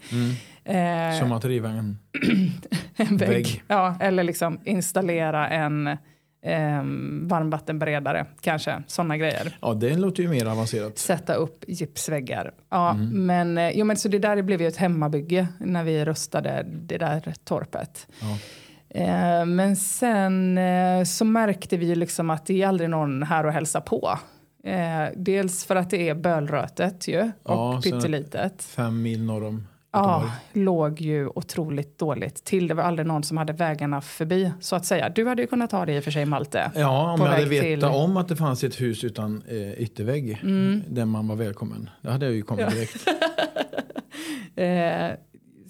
Eh, Som att riva en... en vägg. Vägg. Ja, eller liksom installera en eh, varmvattenberedare, kanske. Sådana grejer. Ja, det låter ju mer avancerat. Sätta upp gipsväggar. Ja, Mm. men, eh, jo, men så det där blev ju ett hemmabygge när vi rustade det där torpet. Ja. Eh, men sen eh, så märkte vi ju liksom att det är aldrig någon här och hälsa på. Eh, dels för att det är bölrötet ju och Ja, pyttelitet. Fem mil norr om Ja, låg ju otroligt dåligt till. Det var aldrig någon som hade vägarna förbi så att säga. Du hade ju kunnat ta det i och för sig Malte. Ja, om jag hade vetat till- om att det fanns ett hus utan eh, yttervägg Mm. där man var välkommen. Då hade jag ju kommit direkt. Eh,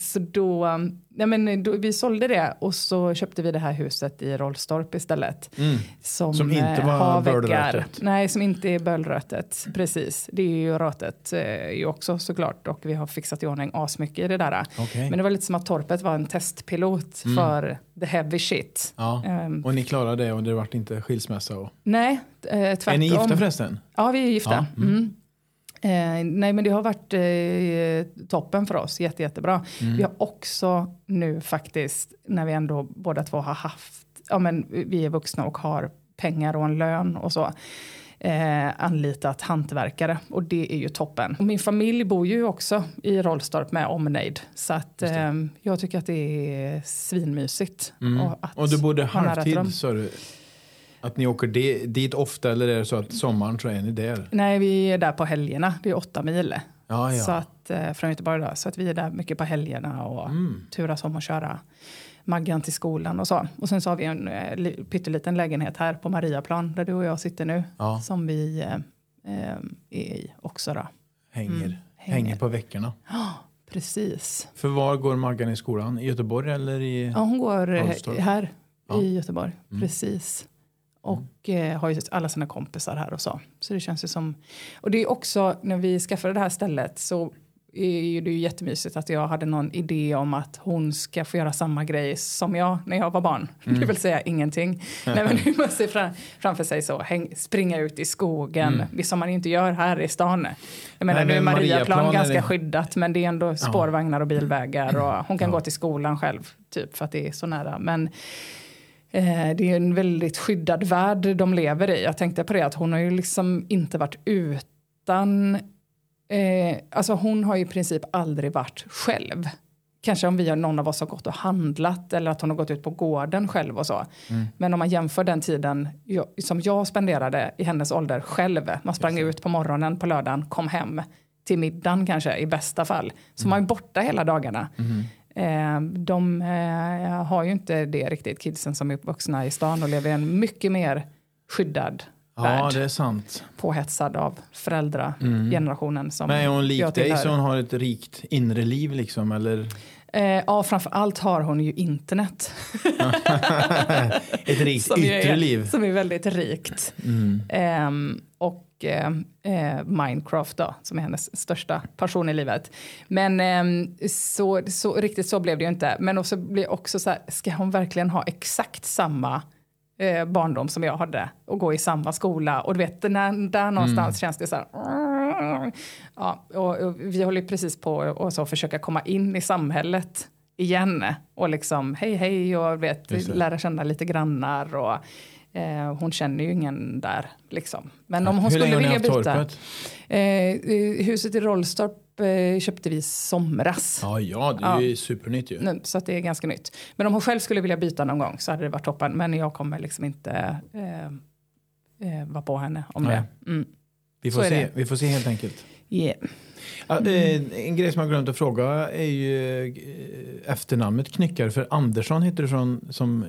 så då, nej men då, vi sålde det och så köpte vi det här huset i Rollstorp istället. Mm. Som, Som inte eh, var bölrötet. Nej, som inte är bölrötet. Precis. Det är ju rötet eh, ju också såklart och vi har fixat i ordning asmycket i det där. Okej. Men det var lite som att torpet var en testpilot för the heavy shit. Ja. Ehm, Och ni klarade det och det vart inte skilsmässa? Och... nej, eh, tvärtom. Är ni gifta förresten? Ja, vi är gifta. Ja, Mm. Eh, nej, men det har varit eh, toppen för oss. Jätte, jättebra. Mm. Vi har också nu faktiskt, när vi ändå båda två har haft, ja men vi är vuxna och har pengar och en lön och så, eh, anlitat hantverkare. Och det är ju toppen. Och min familj bor ju också i Rollstorp med omnejd. Så att eh, jag tycker att det är svinmysigt. Mm. Och, att Och du bodde halvtid sa du? Att ni åker di- dit ofta eller är det så att sommaren så är ni där? Nej, vi är där på helgerna. Det är åtta mil. Ja, ja. Så att, eh, från Göteborg då, så att vi är där mycket på helgerna och Mm. turas om att köra Maggan till skolan och så. Och sen så har vi en eh, li- pytteliten lägenhet här på Mariaplan där du och jag sitter nu. Ja. Som vi eh, eh, är i också då. Hänger. Mm, hänger. hänger. på veckorna. Precis. För var går Maggan i skolan? I Göteborg eller i... Ja, hon går eh, Rolfstorp. här Ja. i Göteborg. Mm. Precis. Och eh, har ju alla sina kompisar här och så. Så det känns ju som... Och det är också, när vi skaffade det här stället så är ju det ju jättemysigt att jag hade någon idé om att hon ska få göra samma grej som jag när jag var barn. Mm. Det vill säga ingenting. Nej, men hur man ser fram, framför sig så, häng, springa ut i skogen, Mm. som man inte gör här i stan. Jag menar, Nej, nu är Mariaplan är ganska det- skyddat, men det är ändå spårvagnar och bilvägar och hon kan Ja. gå till skolan själv, typ för att det är så nära. Men det är en väldigt skyddad värld de lever i. Jag tänkte på det att hon har ju liksom inte varit utan... Eh, alltså hon har ju i princip aldrig varit själv Kanske om vi har någon av oss har gått och handlat eller att hon har gått ut på gården själv och så. Men om man jämför den tiden jag, som jag spenderade i hennes ålder själv. Man sprang ut på morgonen på lördagen, kom hem till middagen kanske i bästa fall. Så man är borta hela dagarna. Eh, de eh, har ju inte det riktigt, kidsen som är uppvuxna i stan och lever i en mycket mer skyddad Ja, värld. det är sant. Påhetsad av föräldragenerationen som Men är hon lik dig så hon har ett rikt inre liv liksom? Eller Eh, ja, framför allt har hon ju internet. ett rikt som, yttre är, liv? som är väldigt rikt. Ehm, och ehm, eh, Minecraft då, som är hennes största passion i livet. Men ehm, så, så, riktigt så blev det ju inte. Men också blir också så här, ska hon verkligen ha exakt samma eh, barndom som jag hade och gå i samma skola? Och du vet, när, där någonstans känns det så här... Ja, och, och vi håller ju precis på och så försöka komma in i samhället igen och liksom hej hej och vet, lära känna lite grannar och eh, hon känner ju ingen där liksom. Men om hon Hur skulle vilja byta. Eh, eh, huset i Rollstorp eh, köpte vi somras. Ja, ja, det är ju supernytt ju. Så att det är ganska nytt. Men om hon själv skulle vilja byta någon gång så hade det varit toppen. Men jag kommer liksom inte eh, vara på henne om Nej. det. Mm. Vi så får, är se, vi får se helt enkelt. Yeah. Ja, en grej som jag glömt att fråga är ju eh, efternamnet Knyckare. För Andersson heter du från, som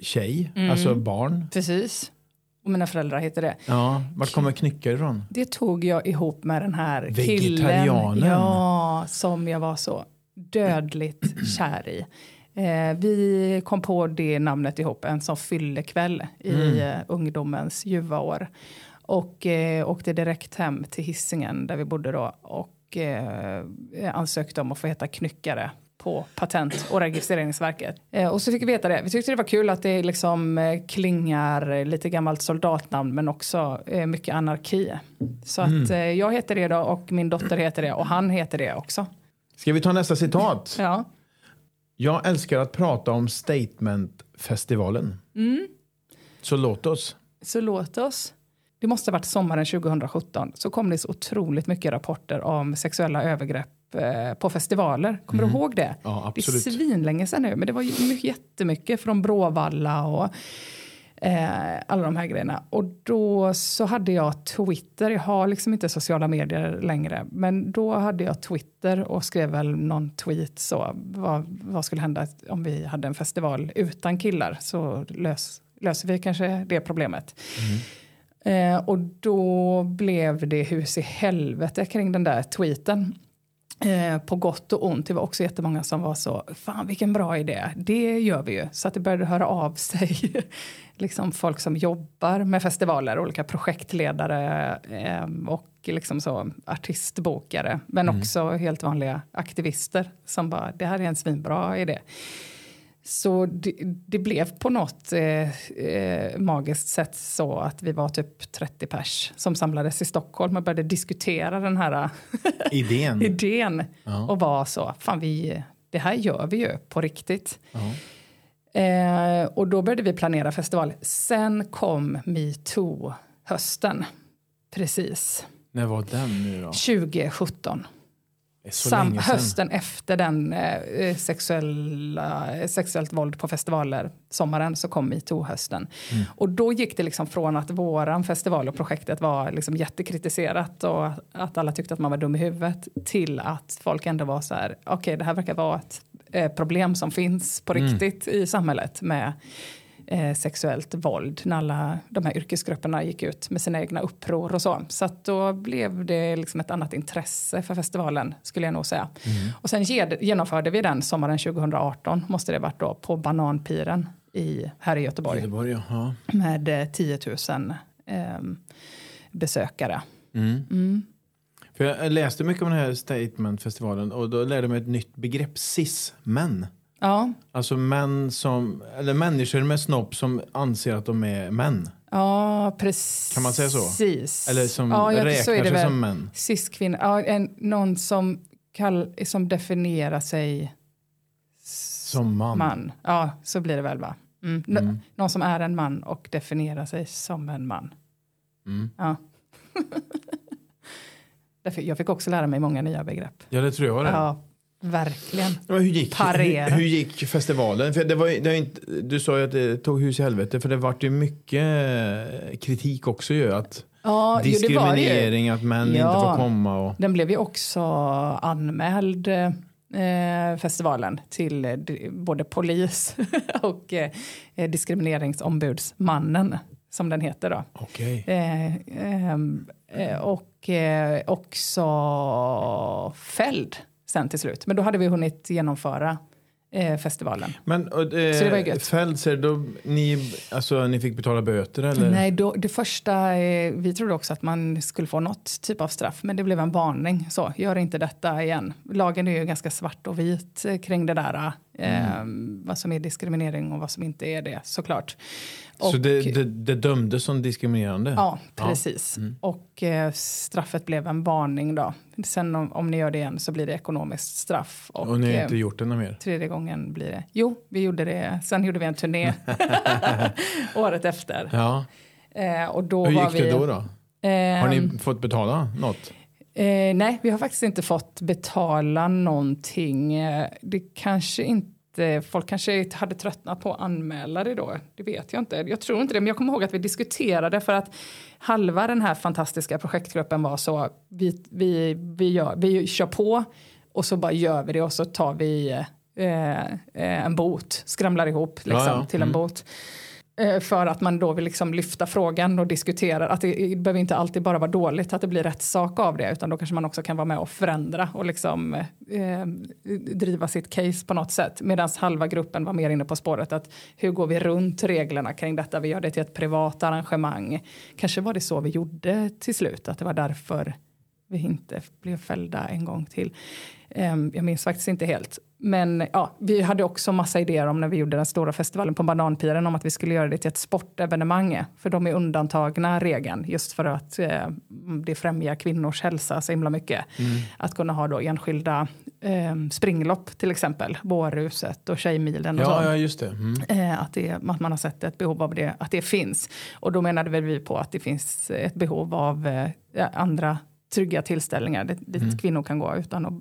tjej, Mm. alltså barn. Precis. Och mina föräldrar heter det. Ja, vart kommer Knyckare ifrån? Det tog jag ihop med den här Vegetarianen. killen. Ja, som jag var så dödligt kär i. Eh, vi kom på det namnet ihop en sån fyllekväll i eh, ungdomens ljuva år. Och eh, åkte direkt hem till Hisingen där vi bodde då. Och eh, ansökte om att få heta Knyckare på Patent och registreringsverket. Eh, och så fick vi veta det. Vi tyckte det var kul att det liksom eh, klingar lite gammalt soldatnamn men också eh, mycket anarki. Så att eh, jag heter det då och min dotter heter det och han heter det också. Ska vi ta nästa citat? Ja. Jag älskar att prata om Statement-festivalen. Mm. Så låt oss. Så låt oss. Det måste ha varit sommaren 2017 så kom det så otroligt mycket rapporter om sexuella övergrepp eh, på festivaler. Kommer du ihåg det? Ja, Det absolut. är svinlänge sedan nu, men det var ju mycket- jättemycket från Bråvalla och eh, alla de här grejerna. Och då så hade jag Twitter, jag har liksom inte sociala medier längre, men då hade jag Twitter och skrev väl någon tweet så, vad, vad skulle hända om vi hade en festival utan killar? Så lös, löser vi kanske det problemet. Eh, och då blev det hus i helvete kring den där tweeten. Eh, på gott och ont. Det var också jättemånga som var så, fan vilken bra idé, det gör vi ju. Så att det började höra av sig liksom folk som jobbar med festivaler, olika projektledare eh, och liksom så artistbokare. Men också helt vanliga aktivister som bara, det här är en svinbra idé. Så det, det blev på något eh, eh, magiskt sätt så att vi var typ 30 pers som samlades i Stockholm och började diskutera den här Idén. idén Ja. och var så, fan vi, det här gör vi ju på riktigt. Ja. Eh, och då började vi planera festival. Sen kom metoo-hösten. Precis. När var den nu då? 2017. Sam, hösten efter den eh, sexuella, sexuellt våld på festivaler, sommaren, så kom metoo-hösten. Mm. Och då gick det liksom från att våran festival och projektet var liksom jättekritiserat och att alla tyckte att man var dum i huvudet till att folk ändå var så här, okej det här verkar vara ett eh, problem som finns på Mm. riktigt i samhället med eh, sexuellt våld när alla de här yrkesgrupperna gick ut med sina egna uppror och så. Så att då blev det liksom ett annat intresse för festivalen skulle jag nog säga. Och sen ge- genomförde vi den sommaren 2018 måste det varit då på Bananpiren i, här i Göteborg Göteborg, ja. med eh, 10 000 ehm, besökare. Mm. För jag läste mycket om den här Statement-festivalen och då lärde jag mig ett nytt begrepp, cis-män. Ja, Alltså män som, eller människor med snopp som anser att de är män. ja precis. Kan man säga så? Eller som ja, ja, så räknar är det sig väl. som män. Cis-kvinna, ja, en, någon som, kall, som definierar sig Som man. man. Ja, så blir det väl va? Mm. Mm. Någon som är en man och definierar sig som en man. Mm. Ja. Jag fick också lära mig många nya begrepp. Ja, det tror jag det. Ja, Verkligen. Ja, hur, gick, hur, hur gick festivalen? För det var, det var inte, du sa ju att det tog hus i helvete, för det vart ju mycket eh, kritik också ju. Att Ja, det ju. diskriminering, att män inte Ja. får komma. Och, Den blev ju också anmäld eh, festivalen till eh, både polis och eh, diskrimineringsombudsmannen som den heter då. Okej. Eh, ehm, eh, och också fälld sen till slut. Men då hade vi hunnit genomföra eh, festivalen. Men och, Så det var eh, gött. Fältser, då, ni, alltså, ni fick betala böter eller? Nej, då, det första, eh, vi trodde också att man skulle få något typ av straff, men det blev en varning. Så, gör inte detta igen. Lagen är ju ganska svart och vit eh, kring det där. Eh, Vad som är diskriminering och vad som inte är det, såklart. Så Och- det, det, det dömdes som diskriminerande? Ja, precis. Och eh, straffet blev en varning då. Sen om, om ni gör det igen så blir det ekonomiskt straff. Och, Och ni har eh, inte gjort det mer? tredje gången blir det. Jo, vi gjorde det. Sen gjorde vi en turné året efter. Ja. Eh, och då Hur var gick det vi, då? då? Har ehm, ni fått betala något? Eh, nej, vi har faktiskt inte fått betala någonting. Eh, Det kanske inte, folk kanske hade tröttnat på att anmäla det då. Det vet jag inte. Jag tror inte det, men jag kommer ihåg att vi diskuterade för att halva den här fantastiska projektgruppen var så, vi, vi, vi, gör, vi kör på och så bara gör vi det och så tar vi eh, eh, en bot, skramlar ihop liksom, Ja, ja. till en Mm. bot. Eh, för att man då vill liksom lyfta frågan och diskutera. Att det, det behöver inte alltid bara vara dåligt att det blir rätt sak av det. Utan då kanske man också kan vara med och förändra och liksom, eh, driva sitt case på något sätt. Medan halva gruppen var mer inne på spåret att hur går vi runt reglerna kring detta? Vi gör det till ett privat arrangemang. Kanske var det så vi gjorde till slut. Att det var därför vi inte blev fällda en gång till. Ehm, jag minns faktiskt inte helt. Men ja, vi hade också massa idéer om när vi gjorde den stora festivalen på Bananpiren om att vi skulle göra det till ett sportevenemang. För de är undantagna regeln just för att eh, det främjar kvinnors hälsa så himla mycket. Att kunna ha då enskilda eh, springlopp till exempel, Bårhuset och Tjejmilen och. Ja, ja, just det. Mm. Eh, att, det, att man har sett ett behov av det, att det finns. Och då menade väl vi på att det finns ett behov av eh, andra trygga tillställningar dit Mm. kvinnor kan gå utan att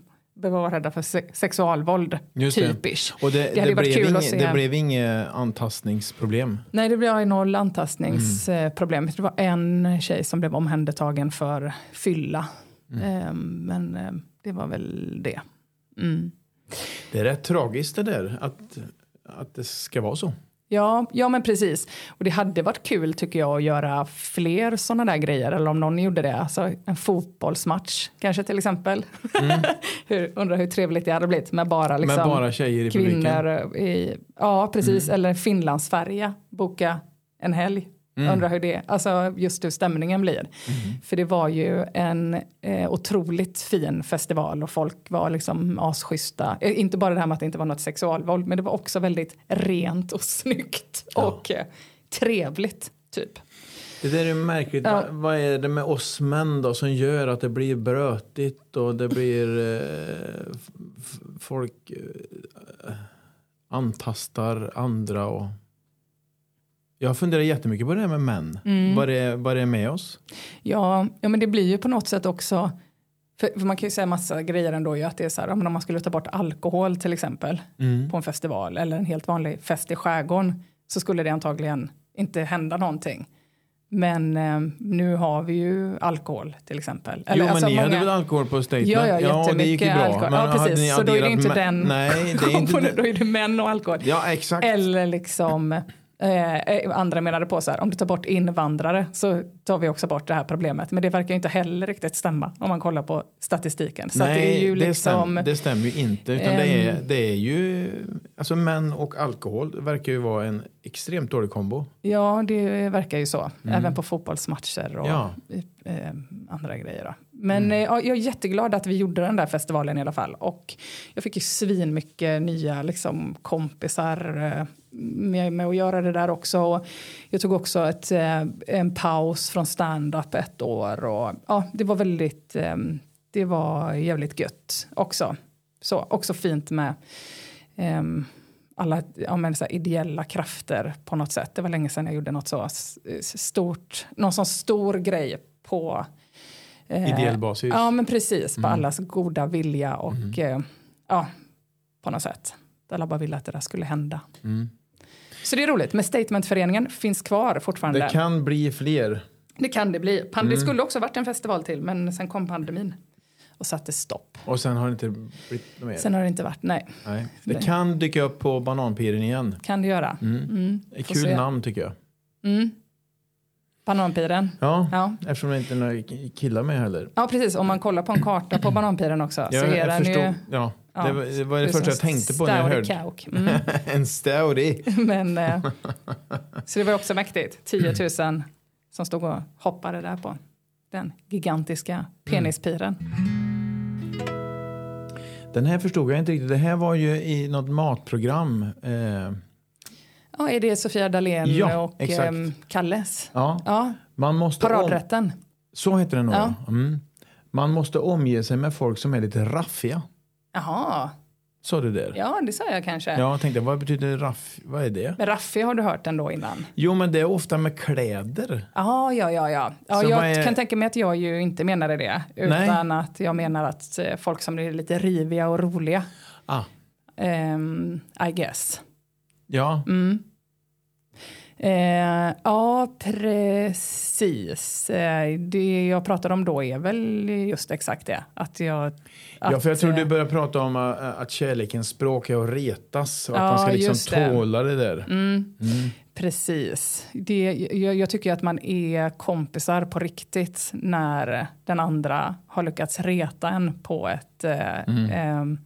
behöva vara rädda för se sexualvåld. Just det. Typisch. Och det, Det det, blev kul att se. det blev inget antastningsproblem? Nej, det blev noll antastningsproblem. Det var en tjej som blev omhändertagen för fylla. Eh, men eh, det var väl det. Mm. Det är rätt tragiskt det där, att, att det ska vara så. Ja, ja, men precis. Och det hade varit kul tycker jag att göra fler sådana där grejer. Eller om någon gjorde det. Alltså en fotbollsmatch kanske till exempel. hur, undrar hur trevligt det hade blivit med bara, liksom, Med bara tjejer i publiken? kvinnor. I, ja, precis. Eller Finlandsfärja. Boka en helg. Undrar hur det, alltså just hur stämningen blir. För det var ju en eh, otroligt fin festival och folk var liksom asschyssta. Eh, inte bara det här med att det inte var något sexualvåld, men det var också väldigt rent och snyggt och eh, trevligt typ. Det där är märkligt. Ja. Va, vad är det med oss män då som gör att det blir brötigt och det blir eh, folk eh, antastar andra och jag funderar jättemycket på det här med män. Mm. Vad, det, vad det är med oss. Ja, ja, men det blir ju på något sätt också för, för man kan ju säga massa grejer ändå ju att det är så här, om man skulle ta bort alkohol till exempel på en festival eller en helt vanlig fest i skärgården så skulle det antagligen inte hända någonting. Men eh, nu har vi ju alkohol till exempel. jo, men alltså, ni hade många- väl alkohol på statement? Ja, ja, ja det gick ju bra. alkohol. Men Ja, hade precis. Så då är det inte mä- den Nej, det är inte. Då är det män och alkohol. Ja, exakt. Eller liksom, eh, andra menade på så här, om du tar bort invandrare så tar vi också bort det här problemet. Men det verkar ju inte heller riktigt stämma om man kollar på statistiken. Så Nej, det är ju det, liksom, stämmer, det stämmer ju inte. Utan det, är, Ehm. det är ju, alltså män och alkohol verkar ju vara en extremt dålig kombo. ja det verkar ju så. Även på fotbollsmatcher och Ja. eh, andra grejer. Då. Men eh, ja, jag är jätteglad att vi gjorde den där festivalen i alla fall. Och jag fick ju svin mycket nya liksom, kompisar eh, med, med att göra det där också. Och jag tog också ett, eh, en paus från stand-up ett år. Och, ja, det var väldigt, eh, det var jävligt gött också. Så, också fint med ehm, alla ja, men, så här, ideella krafter på något sätt. Det var länge sedan jag gjorde något så stort, någon sån stor grej på eh, Ideell basis. Ja, men precis. På allas goda vilja och eh, ja, på något sätt. Alla bara ville att det där skulle hända. Mm. Så det är roligt. Men Statementföreningen finns kvar fortfarande. Det kan bli fler. Det kan det bli. Pand- Mm. Det skulle också varit en festival till, men sen kom pandemin och satte stopp. Och sen har det inte blivit något mer. Sen har det inte varit, nej. Nej. Det kan dyka upp på Bananpiren igen. Kan det göra. Mm. Får kul se. namn tycker jag. Mm. Bananpiren. Ja, Ja. eftersom det inte är några killar med heller. ja, precis. Om man kollar på en karta på Bananpiren också så Jag, är den förstod. ju... Ja, Ja, det, var, det var det första jag tänkte på när jag hörde. kauk. Mm. en stouty. Men, eh, så det var också mäktigt. 10 000 som stod och hoppade där på den gigantiska penispiren. Den här förstod jag inte riktigt. Det här var ju i något matprogram. Eh, Ja, är det Sofia Dalén Ja, och exakt. ehm, Kalles? ja, Ja, man måste om, paradrätten. Så heter det nog. Ja. Mm. Man måste omge sig med folk som är lite raffiga. Jaha, Sa du där? ja det sa jag kanske. Ja, jag tänkte, vad betyder raff? Vad är det? Men Raffi har du hört ändå innan? Jo, men det är ofta med kläder. Ja, ja, ja. ja. ja Så jag är- kan tänka mig att jag ju inte menade det. Utan att jag menar att eh, folk som är lite riviga och roliga. Ah, Ehm, I guess. Ja. Mm. Eh, ja, precis. Eh, det jag pratar om då är väl just exakt det. Att jag... Att, ja, för jag tror eh, du börjar prata om uh, att kärlekens språk är att retas. Och att Ja, man ska liksom det. tåla det där. Mm, Precis. Det, jag, jag tycker att man är kompisar på riktigt när den andra har lyckats reta en på ett, eh, Mm.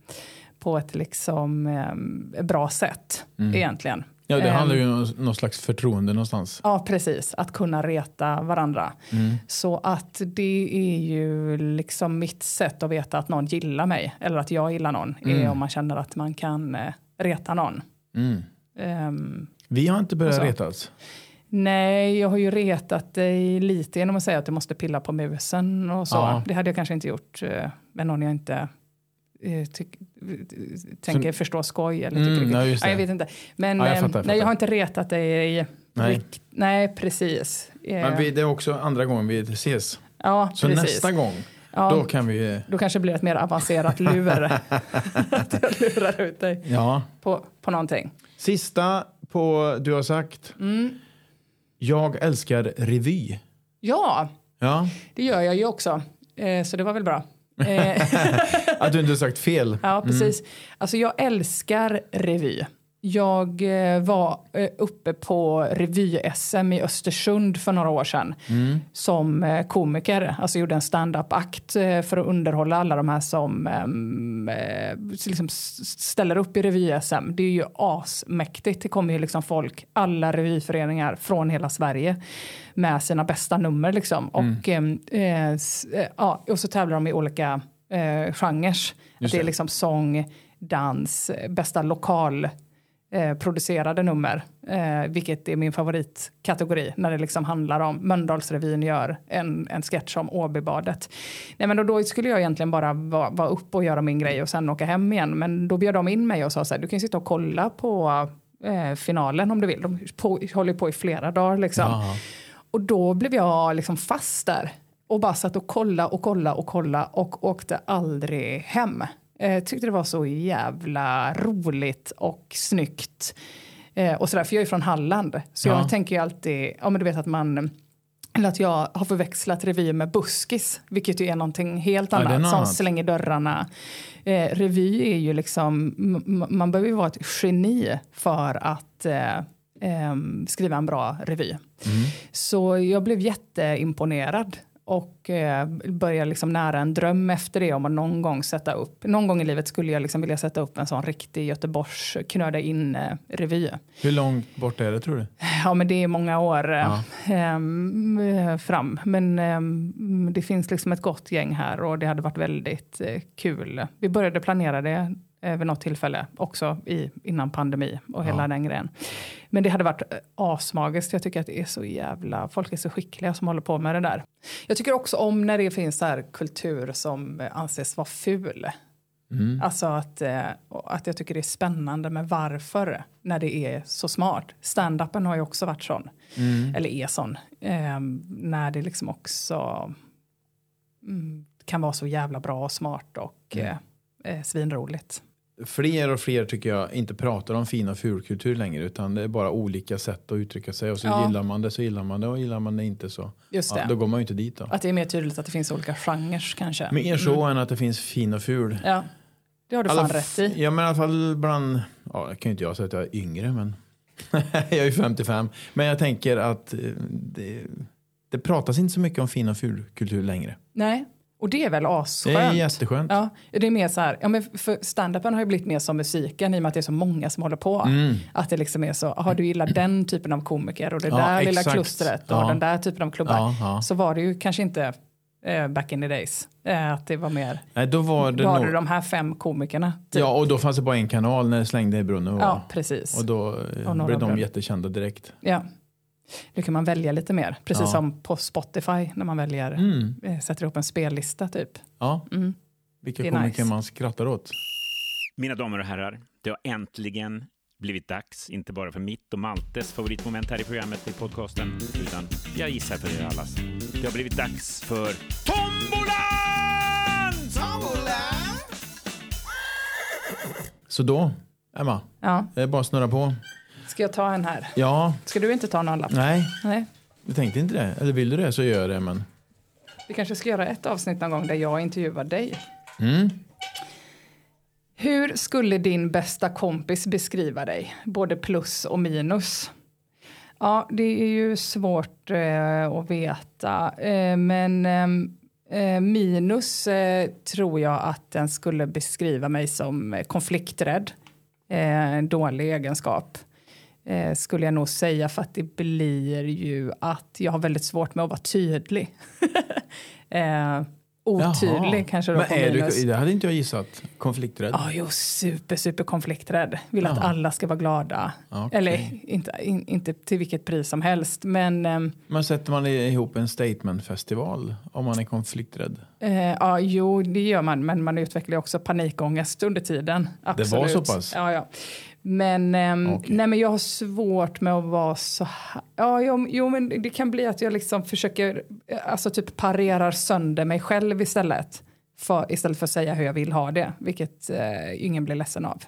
Ehm, på ett liksom, eh, bra sätt egentligen. Mm. Ja, det Ehm, handlar ju om någon slags förtroende någonstans. Ja, precis. Att kunna reta varandra. Mm. Så att det är ju liksom mitt sätt att veta att någon gillar mig. Eller att jag gillar någon. Är om man känner att man kan eh, reta någon. Mm. Ehm, Vi har inte börjat retas. nej, jag har ju retat dig lite genom att säga att du måste pilla på musen och så. Ja. Det hade jag kanske inte gjort eh, med någon jag inte tänker förstå skoj. Eller Mm, tycker, ja, just nej, jag det. vet inte. Men Ja, jag eh, fattar, jag nej, jag har inte retat dig. i Nej. rikt- nej precis. Eh, Men vi, det är också andra gången vi ses. ja, Så precis. nästa gång, Ja. då kan vi... Då kanske det blir ett mer avancerat lur. att jag lurar ut dig Ja. på, på någonting. Sista på du har sagt. Mm. Jag älskar revy. Ja, Ja. det gör jag ju också. Eh, så det var väl bra. Eh, Att du inte sagt fel. ja, precis. Alltså jag älskar revy. Jag eh, var eh, uppe på revy-SM i Östersund för några år sedan som eh, komiker. Alltså gjorde en stand-up-akt för att underhålla alla de här som ehm, eh, liksom ställer upp i revy-SM. Det är ju asmäktigt. Det kommer ju liksom folk, alla revyföreningar från hela Sverige med sina bästa nummer liksom. Och, ehm, eh, ja, och så tävlar de i olika eh, genrer. Det är liksom sång, dans, bästa lokal eh, producerade nummer, eh, vilket är min favoritkategori när det liksom handlar om Mölndalsrevyn gör en, en sketch om Åbybadet. Nej, men då, då skulle jag egentligen bara vara vara upp och göra min grej och sen åka hem igen. Men då bjöd de in mig och sa så här, du kan sitta och kolla på eh, finalen om du vill. De på, håller på i flera dagar liksom. Ja. Och då blev jag liksom fast där och bara satt och kolla och kolla och kolla och åkte aldrig hem. Eh, tyckte det var så jävla roligt och snyggt. Eh, och sådär, för jag är från Halland. Så Ja. jag tänker ju alltid, ja men du vet att man eller att jag har förväxlat revy med buskis, vilket ju är någonting helt Ja, annat något som slänger dörrarna. Eh, revy är ju liksom, man behöver ju vara ett geni för att eh, ehm, skriva en bra revy. Så jag blev jätteimponerad och eh, började liksom nära en dröm efter det om att någon gång sätta upp, någon gång i livet skulle jag liksom vilja sätta upp en sån riktig Göteborgs knöda in eh, revy. Hur långt bort är det tror du? Ja, men det är många år eh, Ja. ehm, eh, fram. Men ehm, det finns liksom ett gott gäng här och det hade varit väldigt kul. Vi började planera det eh, vid något tillfälle också i, innan pandemi och hela Ja. den grejen. Men det hade varit eh, asmagiskt. Jag tycker att det är så jävla, folk är så skickliga som håller på med det där. Jag tycker också om när det finns så här kultur som eh, anses vara ful. Mm. Alltså att, eh, att jag tycker det är spännande med varför när det är så smart. Stand-upen har ju också varit sån, Mm. eller är sån. Eh, när det liksom också mm, kan vara så jävla bra och smart och Mm. eh, svinroligt. Fler och fler tycker jag inte pratar om fin och fulkultur längre utan det är bara olika sätt att uttrycka sig och så Ja. gillar man det så gillar man det och gillar man det inte så Just det. ja, då går man ju inte dit då. Att det är mer tydligt att det finns olika genrer kanske. Mer så än att det finns fin och ful. Ja, det har du Alla fan rätt i. Ja men i alla fall bland, ja jag kan ju inte jag säga att jag är yngre men jag är ju 55. Men jag tänker att eh, det, det pratas inte så mycket om fin och fulkultur längre. Nej, och det är väl Det asskönt. är jätteskönt. Ja, det är mer så här, ja, men för standupen har ju blivit mer som musiken i och med att det är så många som håller på. Mm. Att det liksom är så, har du gillar den typen av komiker och det Ja, där lilla exakt. Ja. den där typen av klubbar. Ja. Så var det ju kanske inte eh, back in the days. Eh, att det var mer, Nej, då var det var nog, det de här fem komikerna? Typ. Ja och då fanns det bara en kanal när det slängde i brunnen. Ja, precis. Och då Och blev de bröder. jättekända direkt. Ja. Nu kan man välja lite mer, precis Ja. som på Spotify när man väljer, Mm. eh, sätter ihop en spellista typ. Ja, Mm. vilka komiker nice. man skrattar åt. Mina damer och herrar, det har äntligen blivit dags, inte bara för mitt och Maltes favoritmoment här i programmet i podcasten, utan jag gissar för er allas. Det har blivit dags för Tombolan! Så då, Emma, Ja. det är bara att snurra på. Ska jag ta en här? Ja, Ska du inte ta någon lapp? nej, Nej. du tänkte inte det. Eller vill du det så gör jag det. Men... Vi kanske ska göra ett avsnitt någon gång där jag intervjuar dig. Mm. Hur skulle din bästa kompis beskriva dig? Både plus och minus. Ja, det är ju svårt eh, att veta. Eh, men ehm, eh, minus eh, tror jag att den skulle beskriva mig som eh, konflikträdd. Eh, en dålig egenskap. Eh, skulle jag nog säga för att det blir ju att jag har väldigt svårt med att vara tydlig. eh, otydlig Jaha. kanske då Men är minus. du, det hade inte jag gissat. Konflikträdd. Ja, jo, super, super konflikträdd. Vill att Ja. alla ska vara glada. Okej. Eller inte, in, inte till vilket pris som helst, men ehm, Men sätter man ihop en statementfestival om man är konflikträdd? eh, ja, jo, det gör man, men man utvecklar också panikångest under tiden. Absolut. Det var så pass? Ja, ja. Men, ehm, Okej. nej, men jag har svårt med att vara så här. Ja, jo, jo, men det kan bli att jag liksom försöker, alltså typ parerar sönder mig själv istället. För, istället för att säga hur jag vill ha det, vilket eh, ingen blir ledsen av.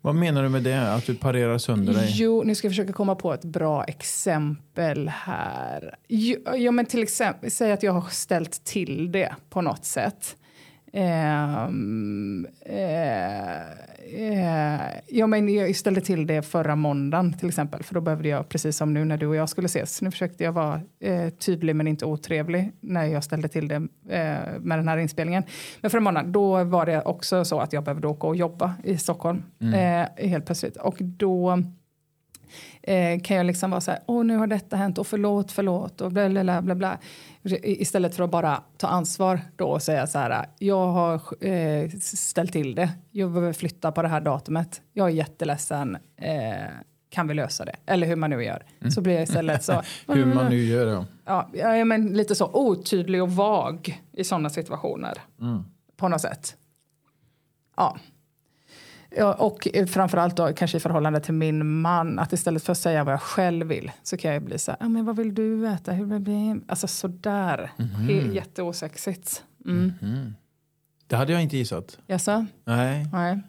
Vad menar du med det? Att du parerar sönder dig? Jo, nu ska jag försöka komma på ett bra exempel här. Jo, ja, men till exempel, säg att jag har ställt till det på något sätt. Ehm, eh, eh, ja, men jag ställde till det förra måndagen till exempel. För då behövde jag, precis som nu när du och jag skulle ses. Nu försökte jag vara eh, tydlig men inte otrevlig när jag ställde till det eh, med den här inspelningen. Men förra måndagen, då var det också så att jag behövde åka och jobba i Stockholm. Eh, helt plötsligt. Och då eh, kan jag liksom vara så här, åh nu har detta hänt och förlåt, förlåt och bla bla bla bla. Istället för att bara ta ansvar då och säga så här, jag har eh, ställt till det, jag behöver flytta på det här datumet, jag är jätteledsen, eh, kan vi lösa det? Eller hur man nu gör. Så blir jag istället så, Hur man nu gör det. ja, ja, men lite så otydlig och vag i sådana situationer. På något sätt. Ja. Ja, och eh, framförallt då kanske i förhållande till min man, att istället för att säga vad jag själv vill så kan jag bli så här, ah, men vad vill du äta, hur blir det? Alltså sådär, mm. jätteosexigt. Mm. Det hade jag inte gissat. Jaså? Nej. Nej.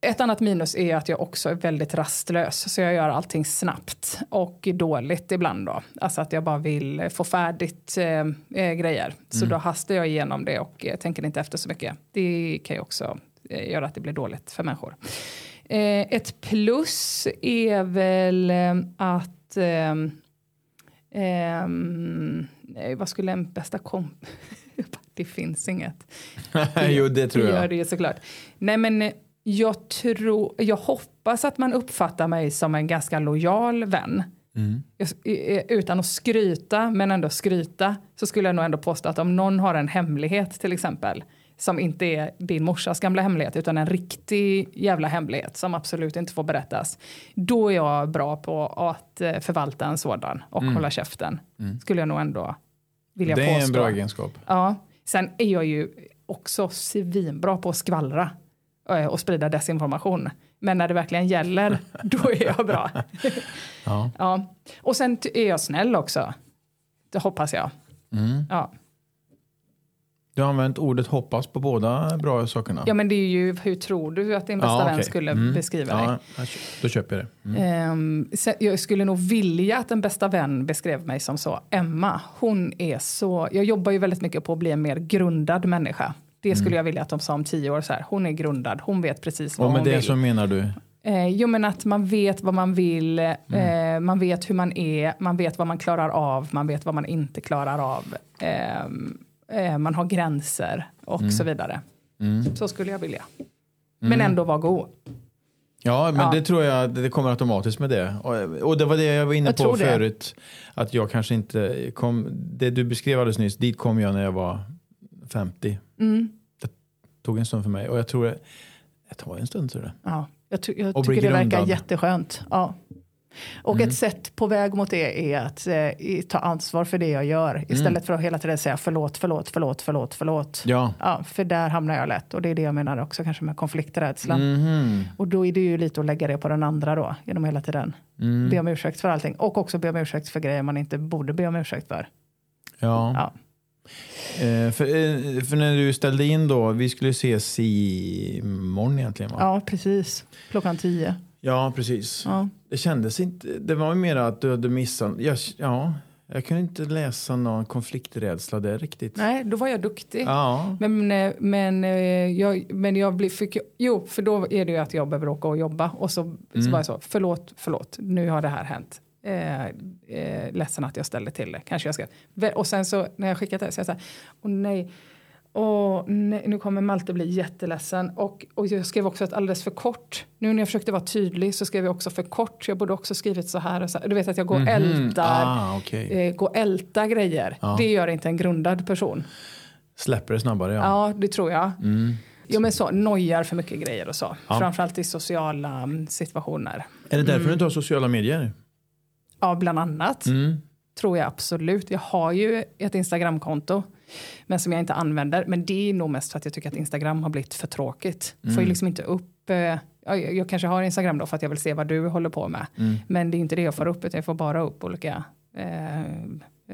Ett annat minus är att jag också är väldigt rastlös, så jag gör allting snabbt och dåligt ibland då. Alltså att jag bara vill få färdigt eh, eh, grejer. Så då hastar jag igenom det och eh, tänker inte efter så mycket. Det kan ju också göra att det blir dåligt för människor. Eh, ett plus är väl eh, att eh, vad skulle en bästa komp... det finns inget. jo, det tror gör jag. det ju såklart. Nej, men eh, jag tror, jag hoppas att man uppfattar mig som en ganska lojal vän. Mm. Eh, utan att skryta, men ändå skryta, så skulle jag nog ändå påstå att om någon har en hemlighet till exempel, som inte är din morsas gamla hemlighet, utan en riktig jävla hemlighet som absolut inte får berättas, då är jag bra på att eh, förvalta en sådan och hålla käften. Skulle jag nog ändå vilja Mm. Det är påstå. en bra egenskap. Ja, sen är jag ju också svinbra på att skvallra eh, och sprida desinformation. Men när det verkligen gäller, då är jag bra. Ja. Ja. Och sen är jag snäll också. Det hoppas jag. Mm. Ja. Du har använt ordet hoppas på båda bra sakerna. Ja, men det är ju hur tror du att din bästa Ja, vän okej. skulle Mm. beskriva dig? Ja, då köper jag det. Mm. Sen- jag skulle nog vilja att en bästa vän beskrev mig som så. Emma, hon är så... Jag jobbar ju väldigt mycket på att bli en mer grundad människa. Det skulle jag vilja att de sa om tio år. Så här. Hon är grundad, hon vet precis vad Och med hon det vill. så menar du? Eh, jo, men att man vet vad man vill, eh, man vet hur man är, man vet vad man klarar av, man vet vad man inte klarar av. Eh, man har gränser och så vidare. Så skulle jag vilja. Men ändå vara god. Ja, men Ja. det tror jag det kommer automatiskt med det. Och, och det var det jag var inne Jag på tror det. förut. Att jag kanske inte kom, det du beskrev alldeles nyss, dit kom jag när jag var 50. Mm. Det tog en stund för mig och jag tror det, det tar en stund tror jag. Ja, jag, ty- jag tycker det verkar jätteskönt. Ja. Och ett sätt på väg mot det är att eh, ta ansvar för det jag gör. Istället för att hela tiden säga förlåt, förlåt, förlåt, förlåt, förlåt. Ja. Ja, för där hamnar jag lätt. Och det är det jag menar också kanske med konflikträdslan. Mhm. Och då är det ju lite att lägga det på den andra då. Genom hela tiden. Mm. Be om ursäkt för allting. Och också be om ursäkt för grejer man inte borde be om ursäkt för. Ja. Ja. Eh, för, eh, för när du ställde in då, vi skulle ses i morgon egentligen va? Ja, precis. Klockan tio. Ja, precis. Ja. Det kändes inte, det var mer att du hade missat, jag, ja, jag kunde inte läsa någon konflikträdsla där riktigt. Nej, då var jag duktig. Ja. Men, eh, men, eh, jag, men jag fick, jo, för då är det ju att jag behöver åka och jobba. Och så, så var jag så, förlåt, förlåt, nu har det här hänt. Eh, eh, ledsen att jag ställde till det, kanske jag ska. Och sen så när jag skickat det så är jag så här, åh nej, åh nej, nu kommer Malte bli jätteledsen. Och, och jag skrev också ett alldeles för kort. Nu när jag försökte vara tydlig så skrev jag också för kort. Jag borde också skrivit så här. Och så här. Du vet att jag går och ältar, Ah, okej. eh, går och ältar grejer. Ja. Det gör inte en grundad person. Släpper det snabbare ja. Ja, det tror jag. Mm. Jo, men så, nojar för mycket grejer och så. Ja. Framförallt i sociala mm, situationer. Är det därför Mm. du inte har sociala medier? Ja, bland annat. Mm. Tror jag absolut. Jag har ju ett Instagramkonto. Men som jag inte använder. Men det är nog mest för att jag tycker att Instagram har blivit för tråkigt. Mm. Får ju liksom inte upp... Eh, ja, jag, jag kanske har Instagram då för att jag vill se vad du håller på med. Mm. Men det är inte det jag får upp. Utan jag får bara upp olika eh,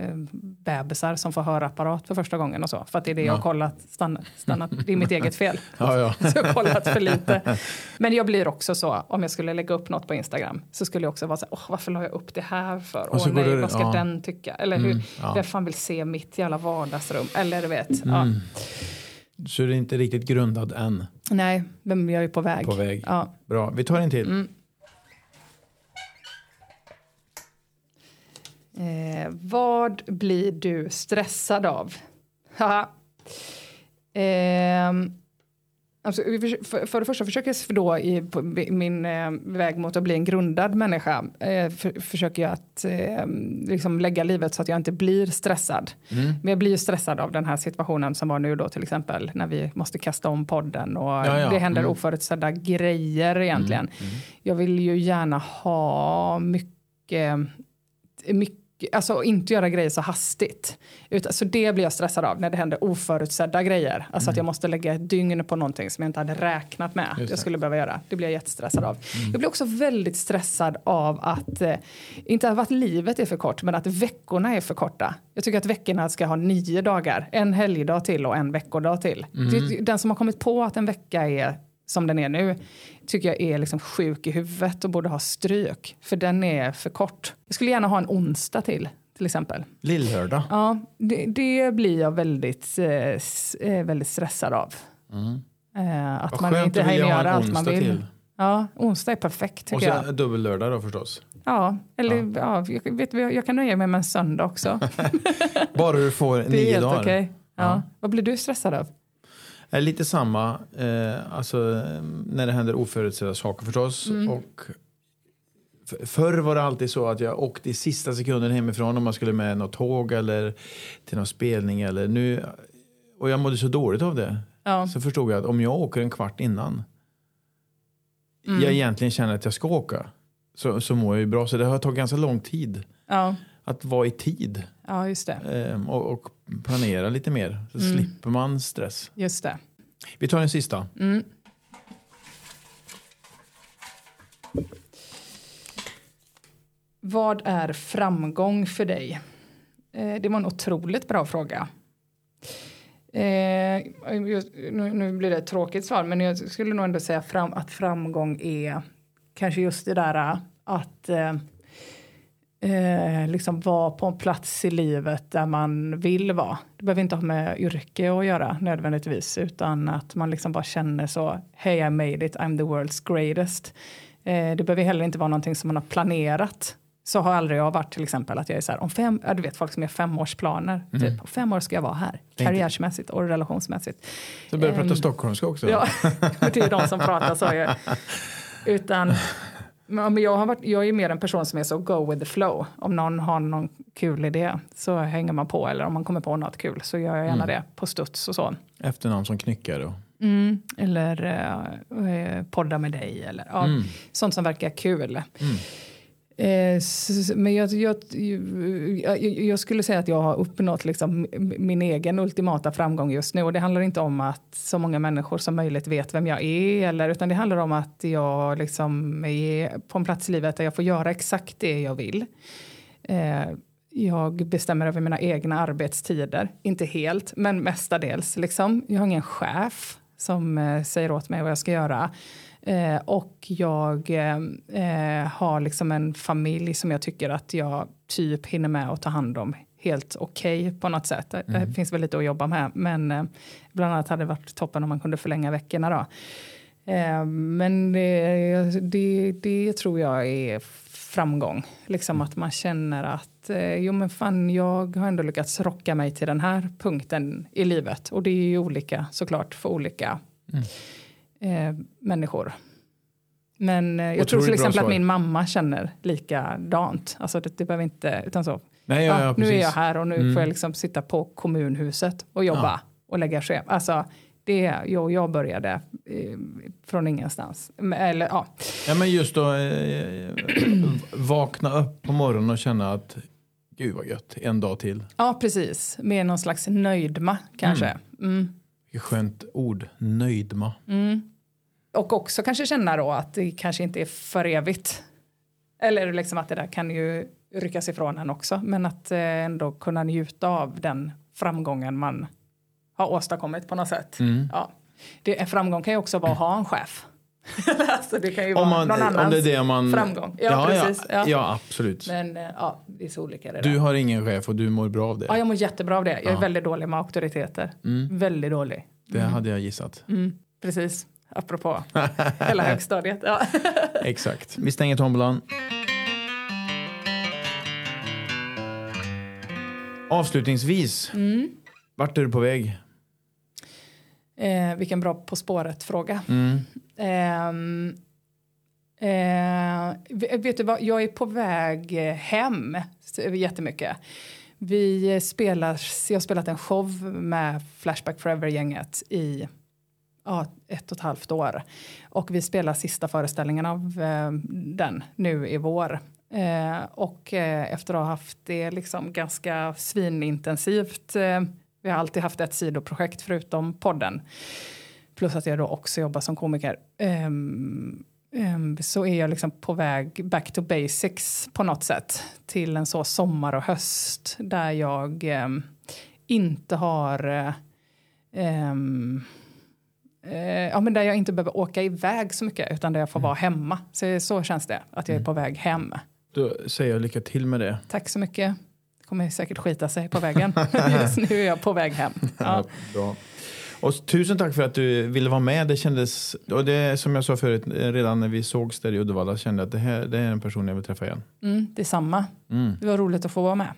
eh, bebisar som får hörapparat för första gången och så. För att det är det jag har Ja. kollat. Stannat, stannat, det är mitt eget fel. Ja, ja. Så jag har kollat för lite. Men jag blir också så, om jag skulle lägga upp något på Instagram så skulle jag också vara så här, Åh, varför la jag upp det här för? Åh nej, du- vad ska ja. den tycka? Eller hur, Mm, ja. vem fan vill se mitt jävla vardagsrum? Eller du vet, ja. Mm. Så du är inte riktigt grundad än. nej, men jag är på väg. På väg. Ja. Bra, vi tar en till. Mm. Eh, vad blir du stressad av? Haha. Ehm, alltså, för, för det första försöker jag då i på min eh, väg mot att bli en grundad människa eh, för, försöker jag att eh, liksom lägga livet så att jag inte blir stressad. Mm. Men jag blir ju stressad av den här situationen som var nu då till exempel när vi måste kasta om podden och Ja, ja. det händer Mm. oförutsedda grejer egentligen. Jag vill ju gärna ha mycket, mycket Alltså inte göra grejer så hastigt. Utan, så det blir jag stressad av när det händer oförutsedda grejer. Alltså att jag måste lägga ett dygn på någonting som jag inte hade räknat med. Just det. Jag skulle behöva göra. Det blir jag jättestressad av. Jag blir också väldigt stressad av att, eh, inte av att livet är för kort, men att veckorna är för korta. Jag tycker att veckorna ska ha nio dagar. En helgdag till och en veckodag till. Det, den som har kommit på att en vecka är som den är nu tycker jag är liksom sjuk i huvudet och borde ha stryk. För den är för kort. Jag skulle gärna ha en onsdag till, till exempel. Lillördag. Ja, det, det blir jag väldigt, eh, eh, väldigt stressad av. Eh, att Vad man inte hinner göra allt man vill. till. Ja, onsdag är perfekt Och tycker sen jag. dubbellördag då förstås. Ja, eller ja. jag, vet, jag kan nöja mig med en söndag också. Bara du får Det är nio helt dagar. okej. Ja. Ja. Vad blir du stressad av? Är lite samma, eh, alltså när det händer oförutsedda saker förstås. Mm. Och förr var det alltid så att jag åkte i sista sekunden hemifrån om man skulle med något tåg eller till någon spelning eller nu. Och jag mådde så dåligt av det. Ja. Så förstod jag att om jag åker en kvart innan Mm. jag egentligen känner att jag ska åka så, så mår jag ju bra. Så det har tagit ganska lång tid Ja, att vara i tid ja just det. eh, och, och planera lite mer. Så Mm. slipper man stress. Just det. Vi tar den sista. Mm. Vad är framgång för dig? Eh, det var en otroligt bra fråga. Eh, just, nu, nu blir det ett tråkigt svar, men jag skulle nog ändå säga fram, att framgång är kanske just det där att eh, eh, liksom vara på en plats i livet där man vill vara. Det behöver inte ha med yrke att göra nödvändigtvis, utan att man liksom bara känner så, hey I made it, I'm the world's greatest. Eh, det behöver heller inte vara någonting som man har planerat. Så har aldrig jag varit till exempel, att jag är så här, om fem, ja, du vet folk som gör femårsplaner, mm. typ, om fem år ska jag vara här, karriärsmässigt och relationsmässigt. Så börjar um, prata ehm, stockholmska också? Ja, det är de som pratar så. Jag, utan men jag, har varit, jag är mer en person som är så go with the flow. Om någon har någon kul idé så hänger man på. Eller om man kommer på något kul så gör jag gärna mm. det på studs och så. Efternamn som knyckare då? Mm, eller eh, podda med dig. Eller, ja, mm. Sånt som verkar kul. Eh, men jag, jag, jag, jag, skulle säga att jag har uppnått liksom min egen ultimata framgång just nu. Och det handlar inte om att så många människor som möjligt vet vem jag är. Eller, utan det handlar om att jag liksom är på en plats i livet där jag får göra exakt det jag vill. Eh, jag bestämmer över mina egna arbetstider. Inte helt, men mestadels. Liksom. Jag har ingen chef som eh, säger åt mig vad jag ska göra. Eh, och jag eh, har liksom en familj som jag tycker att jag typ hinner med att ta hand om helt okej okay på något sätt. Mm. Det finns väl lite att jobba med, men eh, bland annat hade det varit toppen om man kunde förlänga veckorna då. Eh, men det, det, det, tror jag är framgång. Liksom mm. att man känner att eh, jo men fan, jag har ändå lyckats rocka mig till den här punkten i livet. Och det är ju olika såklart för olika mm eh, människor. Men eh, jag tror till exempel att min mamma känner likadant. Alltså det, det behöver inte, utan så. Nej, ja, ja, nu är jag här och nu mm. får jag liksom sitta på kommunhuset och jobba ja. och lägga schema. Alltså, det, jo, jag började eh, från ingenstans. Eller, ja. ja, men just då eh, vakna upp på morgonen och känna att gud vad gött, en dag till. Ja, precis. Med någon slags nöjdma kanske. Mm. Mm. Vilket skönt ord, nöjdma. Mm. Och också kanske känna då att det kanske inte är för evigt. Eller liksom att det där kan ju ryckas ifrån en också. Men att eh, ändå kunna njuta av den framgången man har åstadkommit på något sätt. Mm. Ja. Det, en framgång kan ju också vara att ha en chef. alltså det kan ju vara man, någon annans om det är det man, framgång. Ja, ja, precis. Ja, ja. absolut. Men eh, ja, det är så olika det Du där. har ingen chef och du mår bra av det? Ja, jag mår jättebra av det. Jag är väldigt dålig med auktoriteter. Mm. Väldigt dålig. Det mm. hade jag gissat. Mm. Precis, apropå hela högstadiet. Ja. Exakt. Vi stänger tombolan. Avslutningsvis, mm. vart är du på väg? Eh, vilken bra På spåret-fråga. Mm. Eh, eh, vet du vad, jag är på väg hem jättemycket. Vi spelar, jag har spelat en show med Flashback Forever-gänget i ja, ett och ett halvt år. Och vi spelar sista föreställningen av eh, den nu i vår. Eh, och eh, efter att ha haft det liksom ganska svinintensivt vi har alltid haft ett sidoprojekt förutom podden. Plus att jag då också jobbar som komiker. Um, um, så är jag liksom på väg back to basics på något sätt. Till en så sommar och höst där jag um, inte har... Uh, ja, men där jag inte behöver åka iväg så mycket utan där jag får mm. vara hemma. Så, så känns det, att jag är mm. på väg hem. Då säger jag lycka till med det. Tack så mycket kommer säkert skita sig på vägen. Just nu är jag på väg hem. Ja. Bra. Och tusen tack för att du ville vara med. Det kändes, och det som jag sa förut, redan när vi sågs där i Uddevalla kände jag att det här det är en person jag vill träffa igen. Mm, detsamma. Mm. Det var roligt att få vara med.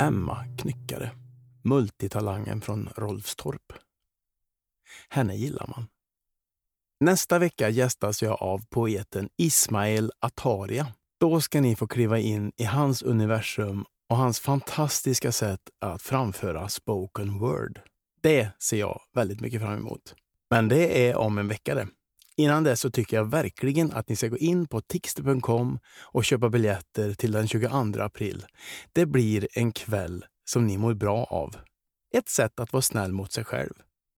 Emma Knyckare, multitalangen från Rolfstorp. Henne gillar man. Nästa vecka gästas jag av poeten Ismail Ataria. Då ska ni få kliva in i hans universum och hans fantastiska sätt att framföra spoken word. Det ser jag väldigt mycket fram emot. Men det är om en vecka det. Innan dess så tycker jag verkligen att ni ska gå in på tixter.com och köpa biljetter till den 22 april. Det blir en kväll som ni mår bra av. Ett sätt att vara snäll mot sig själv.